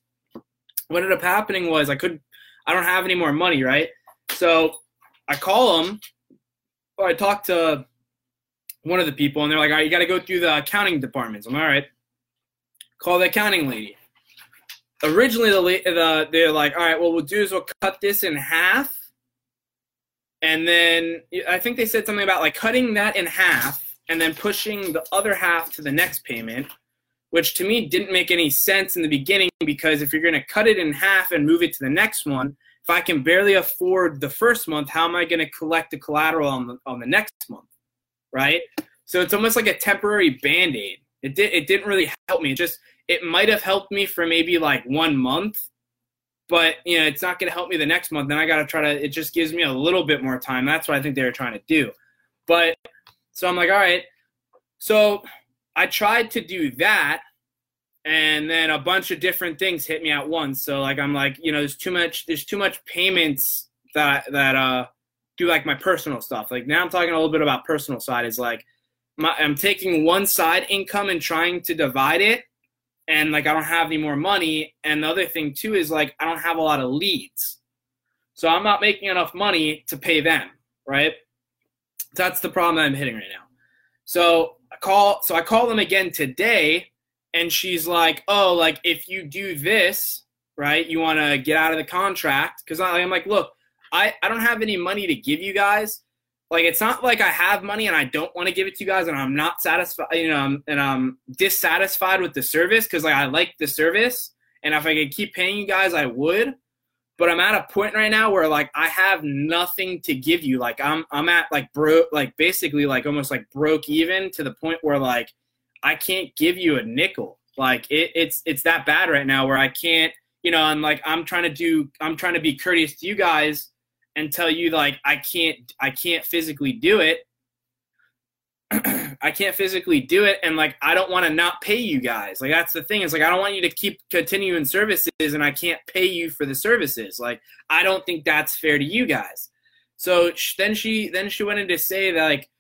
What ended up happening was I could I don't have any more money, right? So I call them or I talk to one of the people, and they're like, "All right, you got to go through the accounting departments." I'm all right. Call the accounting lady. Originally, the, the they're like, "All right, what we'll do is we'll cut this in half." And then I think they said something about like cutting that in half and then pushing the other half to the next payment, which to me didn't make any sense in the beginning because if you're going to cut it in half and move it to the next one, if I can barely afford the first month, how am I going to collect the collateral on the, on the next month? right? So it's almost like a temporary band aid. It did it didn't really help me. It just it might have helped me for maybe like one month, but you know it's not going to help me the next month. Then I got to try to. It just gives me a little bit more time. That's what I think they were trying to do. But so I'm like, all right. So I tried to do that, and then a bunch of different things hit me at once. So like I'm like, you know, there's too much there's too much payments that that uh do like my personal stuff. Like now I'm talking a little bit about personal side is like my, I'm taking one side income and trying to divide it and like I don't have any more money and the other thing too is like I don't have a lot of leads. So I'm not making enough money to pay them, right? That's the problem that I'm hitting right now. So I call so I call them again today and she's like, "Oh, like if you do this, right? You want to get out of the contract cuz I'm like, "Look, I I don't have any money to give you guys. Like it's not like I have money and I don't want to give it to you guys and I'm not satisfied, you know, and I'm dissatisfied with the service cuz like I like the service and if I could keep paying you guys, I would but I'm at a point right now where like I have nothing to give you. Like I'm I'm at like broke like basically like almost like broke even to the point where like I can't give you a nickel. Like it, it's it's that bad right now where I can't, you know, I'm like I'm trying to do I'm trying to be courteous to you guys and tell you like I can't I can't physically do it. I can't physically do it and like I don't want to not pay you guys. Like that's the thing. It's like I don't want you to keep continuing services and I can't pay you for the services. Like I don't think that's fair to you guys. So then she then she went in to say that like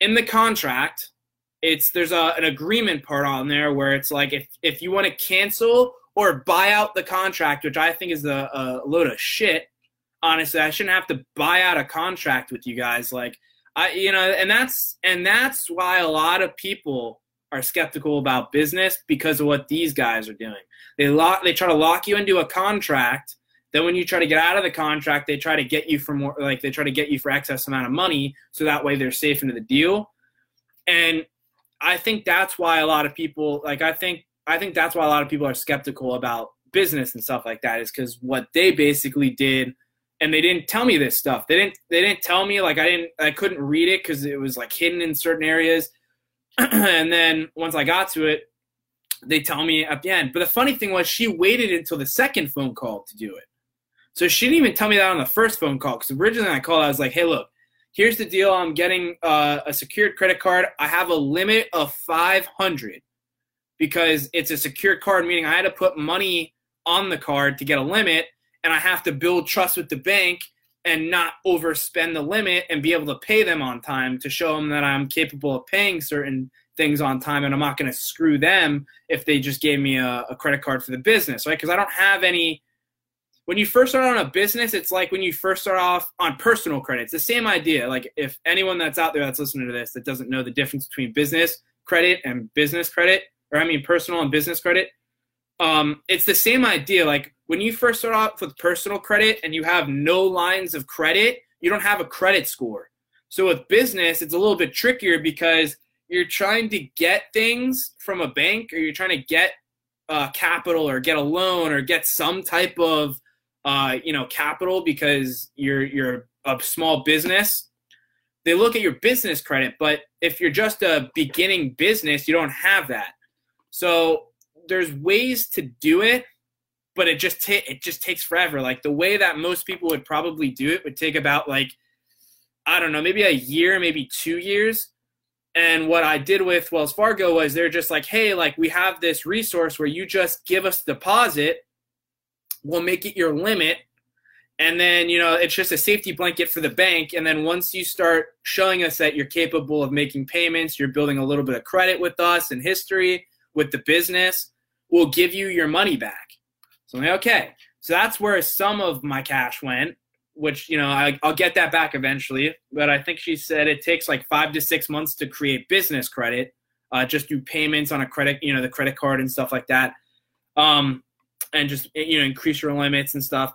in the contract it's there's a, an agreement part on there where it's like if if you want to cancel or buy out the contract, which I think is a, a load of shit. Honestly, I shouldn't have to buy out a contract with you guys. Like I, you know, and that's and that's why a lot of people are skeptical about business because of what these guys are doing. They lock, they try to lock you into a contract. Then when you try to get out of the contract, they try to get you for more, like they try to get you for excess amount of money, so that way they're safe into the deal. And I think that's why a lot of people, like I think, I think that's why a lot of people are skeptical about business and stuff like that, is because what they basically did and they didn't tell me this stuff. They didn't they didn't tell me like I didn't I couldn't read it because it was like hidden in certain areas. and then once I got to it, they tell me at the end. But the funny thing was she waited until the second phone call to do it. So she didn't even tell me that on the first phone call because originally I called I was like, hey look, here's the deal. I'm getting uh, a secured credit card. I have a limit of 500 because it's a secured card, meaning I had to put money on the card to get a limit and I have to build trust with the bank and not overspend the limit and be able to pay them on time to show them that I'm capable of paying certain things on time and I'm not going to screw them if they just gave me a, a credit card for the business, right? Because I don't have any. When you first start on a business, it's like when you first start off on personal credit. It's the same idea. Like if anyone that's out there that's listening to this that doesn't know the difference between business credit and business credit, or I mean personal and business credit, um, it's the same idea. Like when you first start off with personal credit and you have no lines of credit, you don't have a credit score. So with business, it's a little bit trickier because you're trying to get things from a bank or you're trying to get uh, capital or get a loan or get some type of uh, you know capital because you're you're a small business. They look at your business credit, but if you're just a beginning business, you don't have that. So there's ways to do it, but it just ta- it just takes forever. Like the way that most people would probably do it would take about like I don't know, maybe a year, maybe two years. And what I did with Wells Fargo was they're just like, hey, like we have this resource where you just give us deposit, we'll make it your limit. And then, you know, it's just a safety blanket for the bank. And then once you start showing us that you're capable of making payments, you're building a little bit of credit with us and history with the business, we'll give you your money back. I'm like, okay. So that's where some of my cash went, which, you know, I, will get that back eventually. But I think she said it takes like five to six months to create business credit, uh, just do payments on a credit, you know, the credit card and stuff like that. Um, and just, you know, increase your limits and stuff.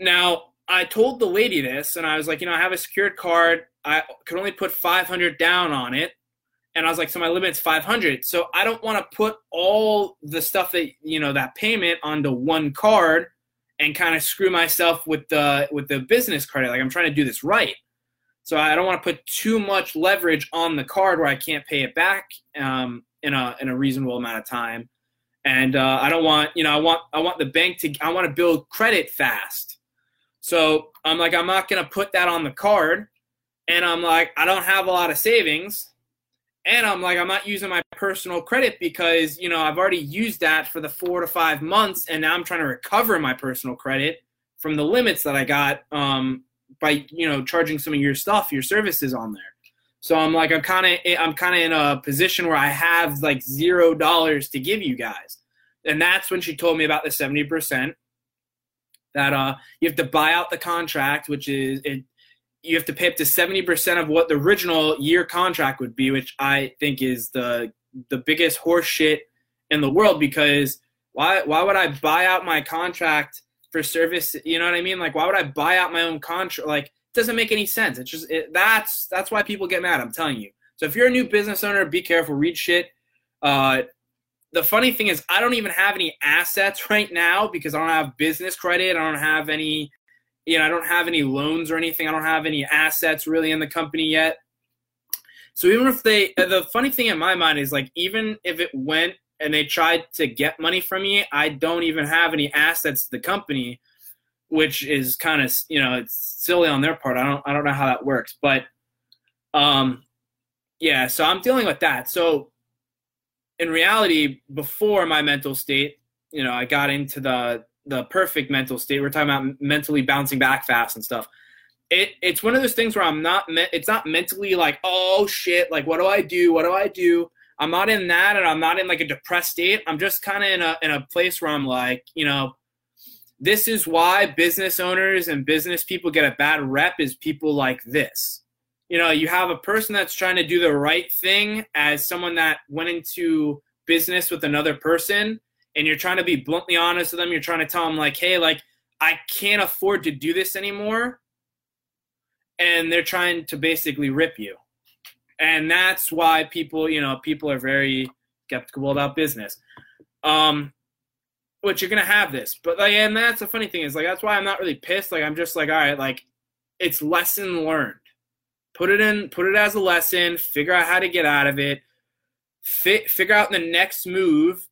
Now, I told the lady this and I was like, you know, I have a secured card. I could only put 500 down on it and I was like, so my limit's 500. So I don't want to put all the stuff that you know that payment onto one card and kind of screw myself with the with the business credit. Like I'm trying to do this right. So I don't want to put too much leverage on the card where I can't pay it back um, in a in a reasonable amount of time. And uh, I don't want you know I want I want the bank to I want to build credit fast. So I'm like I'm not gonna put that on the card. And I'm like I don't have a lot of savings and I'm like, I'm not using my personal credit because, you know, I've already used that for the four to five months. And now I'm trying to recover my personal credit from the limits that I got um, by, you know, charging some of your stuff, your services on there. So I'm like, I'm kind of, I'm kind of in a position where I have like zero dollars to give you guys. And that's when she told me about the 70% that uh, you have to buy out the contract, which is, it, you have to pay up to 70% of what the original year contract would be, which I think is the the biggest horseshit in the world because why why would I buy out my contract for service, you know what I mean? Like why would I buy out my own contract? Like it doesn't make any sense. It's just it, that's that's why people get mad, I'm telling you. So if you're a new business owner, be careful, read shit. Uh, the funny thing is I don't even have any assets right now because I don't have business credit. I don't have any you know, I don't have any loans or anything. I don't have any assets really in the company yet. So even if they, the funny thing in my mind is like, even if it went and they tried to get money from me, I don't even have any assets to the company, which is kind of, you know, it's silly on their part. I don't, I don't know how that works, but, um, yeah, so I'm dealing with that. So in reality, before my mental state, you know, I got into the the perfect mental state. We're talking about mentally bouncing back fast and stuff. It it's one of those things where I'm not me- it's not mentally like oh shit like what do I do what do I do I'm not in that and I'm not in like a depressed state I'm just kind of in a in a place where I'm like you know this is why business owners and business people get a bad rep is people like this you know you have a person that's trying to do the right thing as someone that went into business with another person and you're trying to be bluntly honest with them, you're trying to tell them like, hey, like I can't afford to do this anymore. And they're trying to basically rip you. And that's why people, you know, people are very skeptical about business. Um, which you're gonna have this. But like and that's the funny thing is like that's why I'm not really pissed. Like I'm just like, all right, like it's lesson learned. Put it in, put it as a lesson, figure out how to get out of it, fit, figure out the next move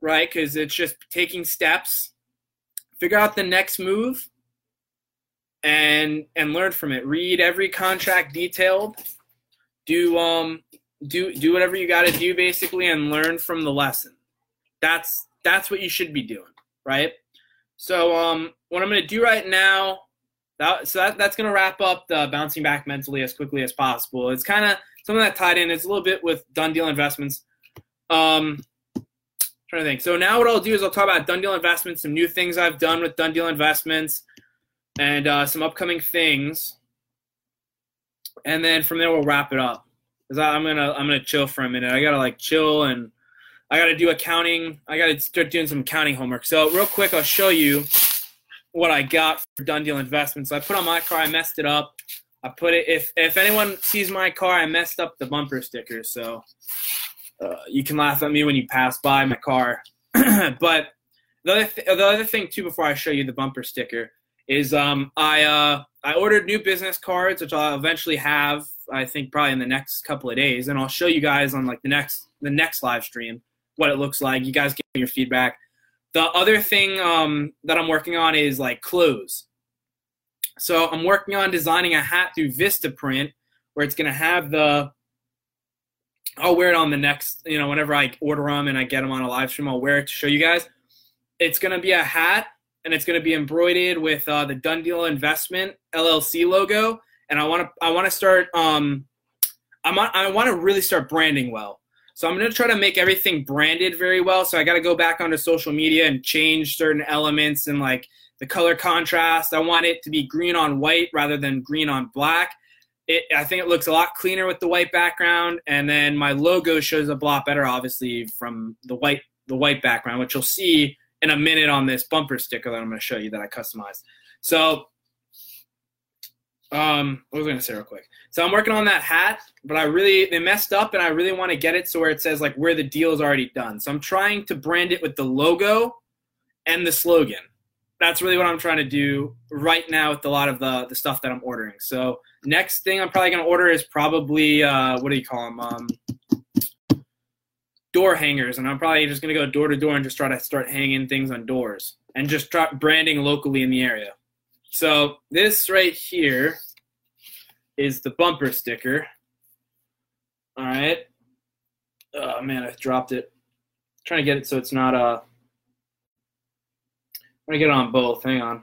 right? Because it's just taking steps, figure out the next move, and and learn from it. Read every contract detailed. Do um do do whatever you got to do basically, and learn from the lesson. That's that's what you should be doing, right? So um, what I'm gonna do right now. That, so that, that's going to wrap up the bouncing back mentally as quickly as possible. It's kind of something that tied in. It's a little bit with Dunn Deal Investments. Um, trying to think. So now what I'll do is I'll talk about Dunn Deal Investments, some new things I've done with Dunn Deal Investments, and uh, some upcoming things. And then from there we'll wrap it up. Cause I'm gonna I'm gonna chill for a minute. I gotta like chill and I gotta do accounting. I gotta start doing some accounting homework. So real quick, I'll show you what I got for Dunn Deal Investments. So I put on my car. I messed it up. I put it. If if anyone sees my car, I messed up the bumper sticker. So uh, you can laugh at me when you pass by my car. but the other, th- the other thing too, before I show you the bumper sticker, is um, I uh, I ordered new business cards, which I'll eventually have. I think probably in the next couple of days, and I'll show you guys on like the next the next live stream what it looks like. You guys give me your feedback. The other thing um, that I'm working on is like clothes. So I'm working on designing a hat through Vistaprint, where it's to have the I'll wear it on the next, you know, whenever I order them and I get them on a live stream, I'll wear it to show you guys. It's going to be a hat and it's going to be embroidered with uh, the Dunn Deal Investment LLC logo. And I want to, I want to start, um, I'm, on, I want to really start branding well. So I'm going to try to make everything branded very well. So I got to go back onto social media and change certain elements and like the color contrast. I want it to be green on white rather than green on black it, I think it looks a lot cleaner with the white background, and then my logo shows up a lot better, obviously from the white the white background, which you'll see in a minute on this bumper sticker that I'm going to show you that I customized. So, um, what was I going to say real quick? So I'm working on that hat, but I really they messed up, and I really want to get it so where it says like where the deal is already done. So I'm trying to brand it with the logo and the slogan that's really what I'm trying to do right now with a lot of the the stuff that I'm ordering. So next thing I'm probably gonna order is probably uh, what do you call them? Um, door hangers, and I'm probably just gonna go door to door and just try to start hanging things on doors and just start branding locally in the area. So this right here is the bumper sticker. All right, Oh man, I dropped it. I'm trying to get it so it's not uh I'm gonna get on both. Hang on.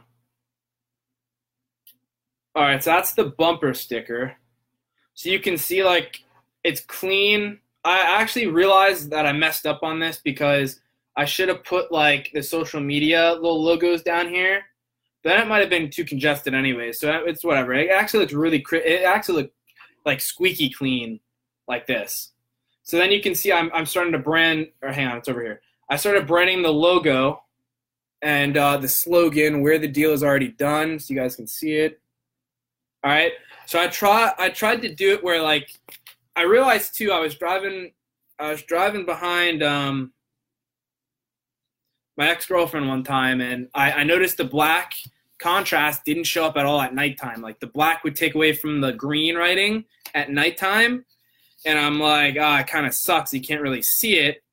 All right, so that's the bumper sticker. So you can see like it's clean. I actually realized that I messed up on this because I should have put like the social media little logos down here. Then it might have been too congested anyway, so it's whatever. It actually looks really. It actually looks like squeaky clean, like this. So then you can see I'm I'm starting to brand. Or hang on, it's over here. I started branding the logo and uh, the slogan where the deal is already done, so you guys can see it. All right. So I try I tried to do it where like I realized too I was driving I was driving behind um my ex girlfriend one time and I, I noticed the black contrast didn't show up at all at nighttime. Like the black would take away from the green writing at nighttime. And I'm like, oh, it kind of sucks. You can't really see it.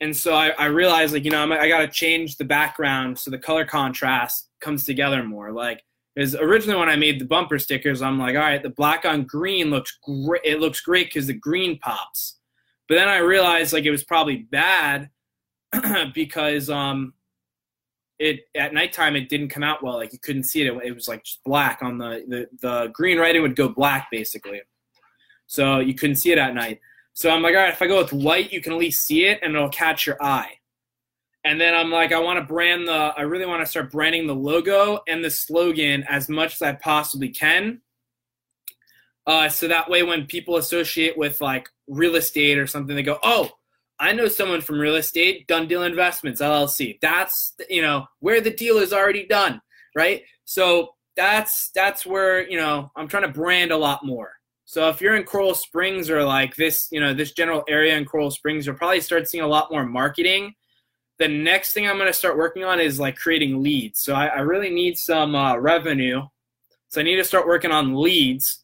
And so I, I realized, like, you know, I'm, I got to change the background so the color contrast comes together more. Like, is originally when I made the bumper stickers, I'm like, all right, the black on green looks great. It looks great because the green pops. But then I realized like it was probably bad because um, it at nighttime it didn't come out well. Like you couldn't see it. It was like just black on the the, the green writing would go black basically. So you couldn't see it at night. So I'm like, all right, if I go with white, you can at least see it and it'll catch your eye. And then I'm like, I want to brand the, I really want to start branding the logo and the slogan as much as I possibly can. Uh, so that way, when people associate with like real estate or something, they go, oh, I know someone from real estate, Dunn Deal Investments, LLC. That's, you know, where the deal is already done, right? So that's, that's where, you know, I'm trying to brand a lot more. So if you're in Coral Springs or like this, you know, this general area in Coral Springs, you'll probably start seeing a lot more marketing the next thing I'm going to start working on is like creating leads. So I, I really need some uh, revenue. So I need to start working on leads.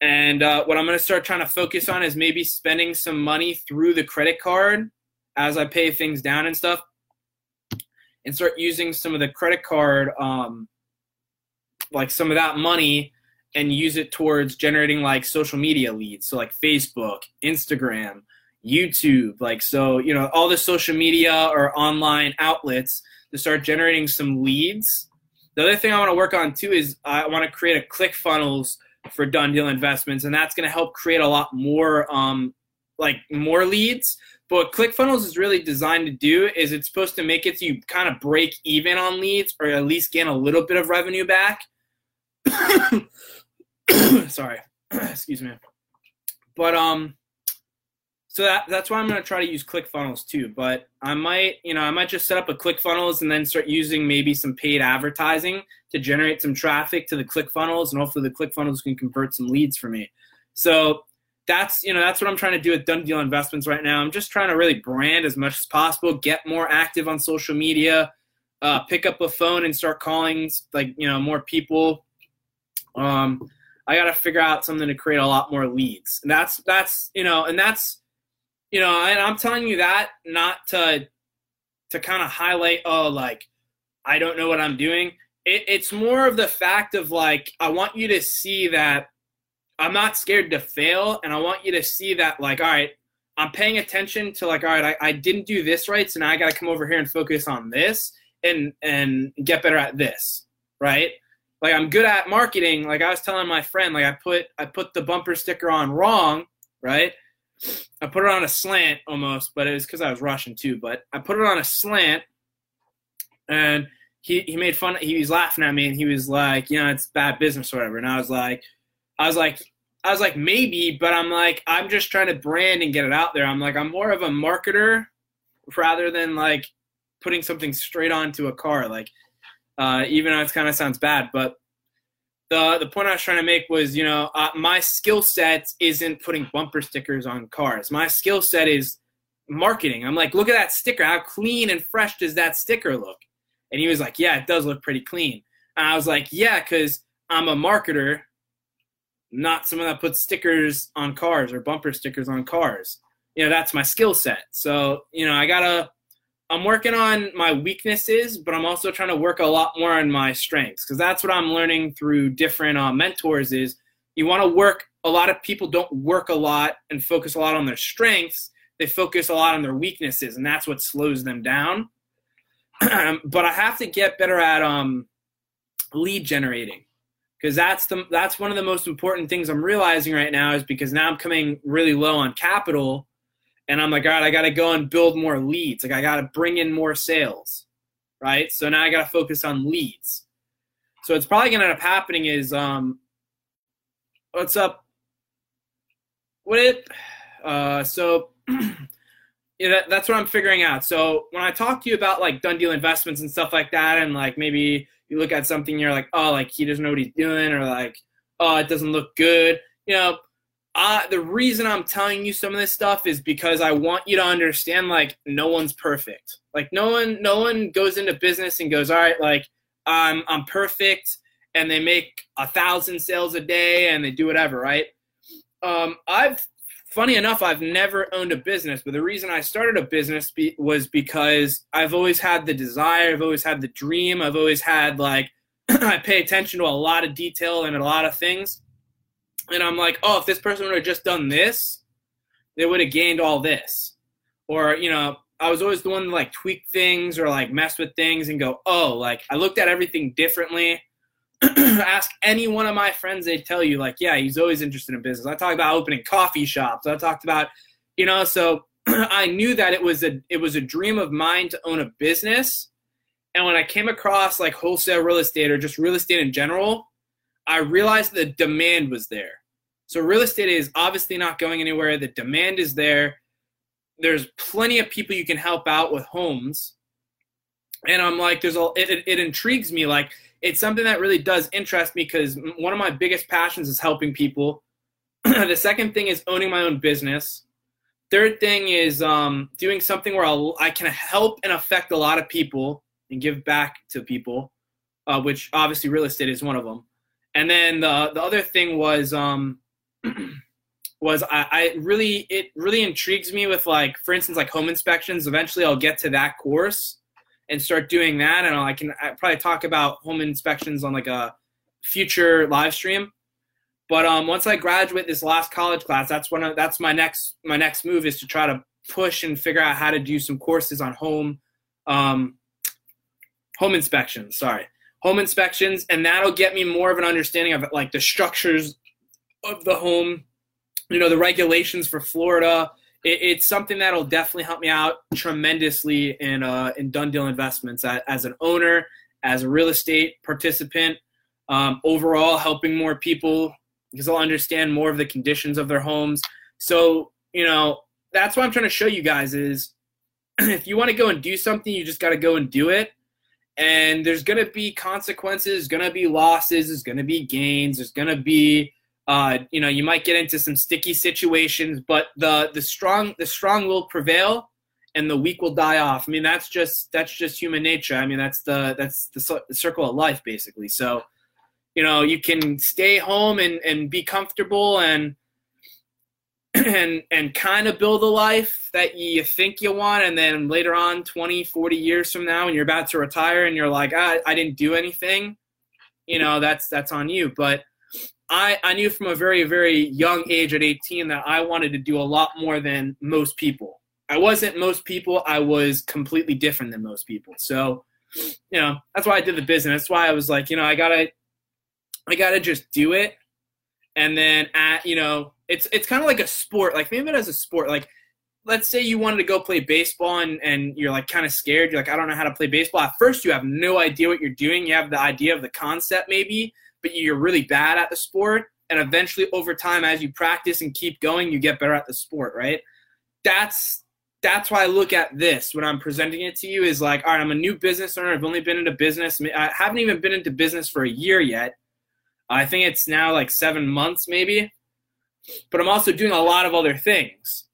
And uh, what I'm going to start trying to focus on is maybe spending some money through the credit card as I pay things down and stuff, and start using some of the credit card, um, like some of that money, and use it towards generating like social media leads. So like Facebook, Instagram, YouTube, like so, you know, all the social media or online outlets to start generating some leads. The other thing I want to work on too is I want to create a ClickFunnels for Dunn Deal Investments, and that's going to help create a lot more, um, like more leads. But what ClickFunnels is really designed to do is it's supposed to make it so you kind of break even on leads, or at least gain a little bit of revenue back. Sorry, excuse me. But um, so that, that's why I'm to try to use ClickFunnels too. But I might, you know, I might just set up a ClickFunnels and then start using maybe some paid advertising to generate some traffic to the ClickFunnels, and hopefully the ClickFunnels can convert some leads for me. So that's you know that's what I'm trying to do with Dunn Deal Investments right now. I'm just trying to really brand as much as possible, get more active on social media, uh, pick up a phone and start calling like you know more people. Um, I got to figure out something to create a lot more leads. And that's that's you know, and that's you know, and I'm telling you that not to to kind of highlight, oh, like I don't know what I'm doing. It, it's more of the fact of like I want you to see that I'm not scared to fail, and I want you to see that like, all right, I'm paying attention to like, all right, I, I didn't do this right, so now I got to come over here and focus on this and and get better at this, right? Like I'm good at marketing. Like I was telling my friend, like I put I put the bumper sticker on wrong, right? I put it on a slant almost, but it was because I was rushing too. But I put it on a slant, and he he made fun. He was laughing at me, and he was like, "You know, it's bad business or whatever." And I was like, I was like, I was like, maybe, but I'm like, I'm just trying to brand and get it out there. I'm like, I'm more of a marketer rather than like putting something straight onto a car. Like, uh, even though it kind of sounds bad, but the the point I was trying to make was, you know, uh, my skill set isn't putting bumper stickers on cars. My skill set is marketing. I'm like, look at that sticker. How clean and fresh does that sticker look? And he was like, yeah, it does look pretty clean. And I was like, yeah, because I'm a marketer, not someone that puts stickers on cars or bumper stickers on cars. You know, that's my skill set. So, you know, I gotta I'm working on my weaknesses, but I'm also trying to work a lot more on my strengths because that's what I'm learning through different uh, mentors. Is you want to work. A lot of people don't work a lot and focus a lot on their strengths. they focus a lot on their weaknesses, and that's what slows them down. but I have to get better at um, lead generating because that's the that's one of the most important things I'm realizing right now is because now I'm coming really low on capital, and I'm like, all right, I got to go and build more leads. Like I got to bring in more sales, right? So now I got to focus on leads. So it's probably going to end up happening is um, what's up? What it? Uh, so yeah, that, that's what I'm figuring out. So when I talk to you about like Dunn Deal Investments and stuff like that, and like maybe you look at something, you're like, oh, like he doesn't know what he's doing, or like, oh, it doesn't look good. You know, uh, the reason I'm telling you some of this stuff is because I want you to understand like no one's perfect. Like no one, no one goes into business and goes, all right, like I'm I'm perfect, and they make a thousand sales a day and they do whatever, right? Um, I've funny enough, I've never owned a business, but the reason I started a business be, was because I've always had the desire, I've always had the dream, I've always had like I pay attention to a lot of detail and a lot of things. And I'm like, oh, if this person would have just done this, they would have gained all this. Or, you know, I was always the one to like tweak things or like mess with things and go, oh, like I looked at everything differently. ask any one of my friends, they tell you, like, yeah, he's always interested in business. I talked about opening coffee shops. I talked about, you know, so I knew that it was a it was a dream of mine to own a business. And when I came across like wholesale real estate or just real estate in general, I realized the demand was there. So real estate is obviously not going anywhere. The demand is there. There's plenty of people you can help out with homes. And I'm like, there's a it, it, it intrigues me. Like it's something that really does interest me because one of my biggest passions is helping people. the second thing is owning my own business. Third thing is um, doing something where I'll, I can help and affect a lot of people and give back to people, uh, which obviously real estate is one of them. And then the the other thing was um, was I, I really it really intrigues me with like for instance like home inspections. Eventually, I'll get to that course and start doing that. And I can probably talk about home inspections on like a future live stream. But um, once I graduate this last college class, that's when I, that's my next my next move is to try to push and figure out how to do some courses on home um, home inspections. Sorry, home inspections, and that'll get me more of an understanding of like the structures of the home, you know, the regulations for Florida, it, it's something that'll definitely help me out tremendously in uh, in Dunn Deal Investments as, as an owner, as a real estate participant, um, overall helping more people because they'll understand more of the conditions of their homes. So you know that's what I'm trying to show you guys is if you want to go and do something, you just got to go and do it. And there's going to be consequences, going to be losses, there's going to be gains, there's going to be uh, you know, you might get into some sticky situations, but the the strong the strong will prevail, and the weak will die off. I mean, that's just that's just human nature. I mean, that's the that's the, circle of life, basically. So, you know, you can stay home and and be comfortable and and and kind of build a life that you think you want and then later on 20 40 years from now when you're about to retire and you're like ah, i didn't do anything you know that's that's on you but I, I knew from a very, very young age at 18 that I wanted to do a lot more than most people. I wasn't most people, I was completely different than most people. So, you know, that's why I did the business. That's why I was like, you know, I gotta I gotta just do it. And then at you know, it's it's kind of like a sport. Like think of it as a sport. Like let's say you wanted to go play baseball and, and you're like kind of scared. You're like, I don't know how to play baseball. At first you have no idea what you're doing. You have the idea of the concept maybe, but you're really bad at the sport. And eventually, over time, as you practice and keep going, you get better at the sport, right? That's that's why I look at this when I'm presenting it to you is like, all right, I'm a new business owner. I've only been into business. I haven't even been into business for a year yet. I think it's now like seven months, maybe. But I'm also doing a lot of other things.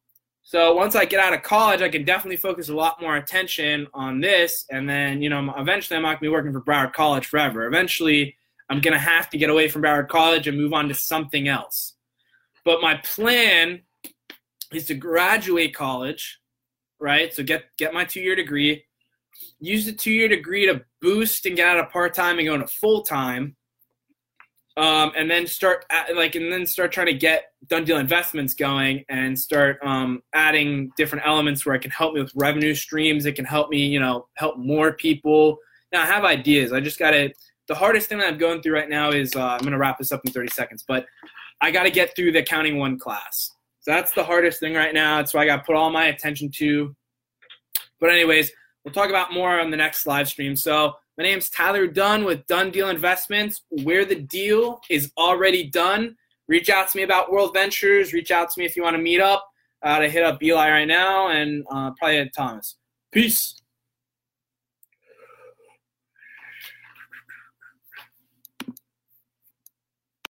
So once I get out of college, I can definitely focus a lot more attention on this. And then, you know, eventually I'm not going to be working for Broward College forever. Eventually, I'm going to have to get away from Broward College and move on to something else. But my plan is to graduate college, right? So get get my two year degree, use the two year degree to boost and get out of part time and go into full time, um, and then start at, like and then start trying to get Dunn Deal Investments going and start um, adding different elements where it can help me with revenue streams. It can help me, you know, help more people. Now I have ideas. I just got to. The hardest thing that I'm going through right now is uh, I'm going to wrap this up in 30 seconds, but I got to get through the counting one class. So that's the hardest thing right now. That's what I got to put all my attention to. But anyways, we'll talk about more on the next live stream. So my name's Tyler Dunn with Dunn Deal Investments, where the deal is already done. Reach out to me about WorldVentures. Reach out to me if you want to meet up. Uh, to hit up Eli right now and uh, probably Thomas. Peace.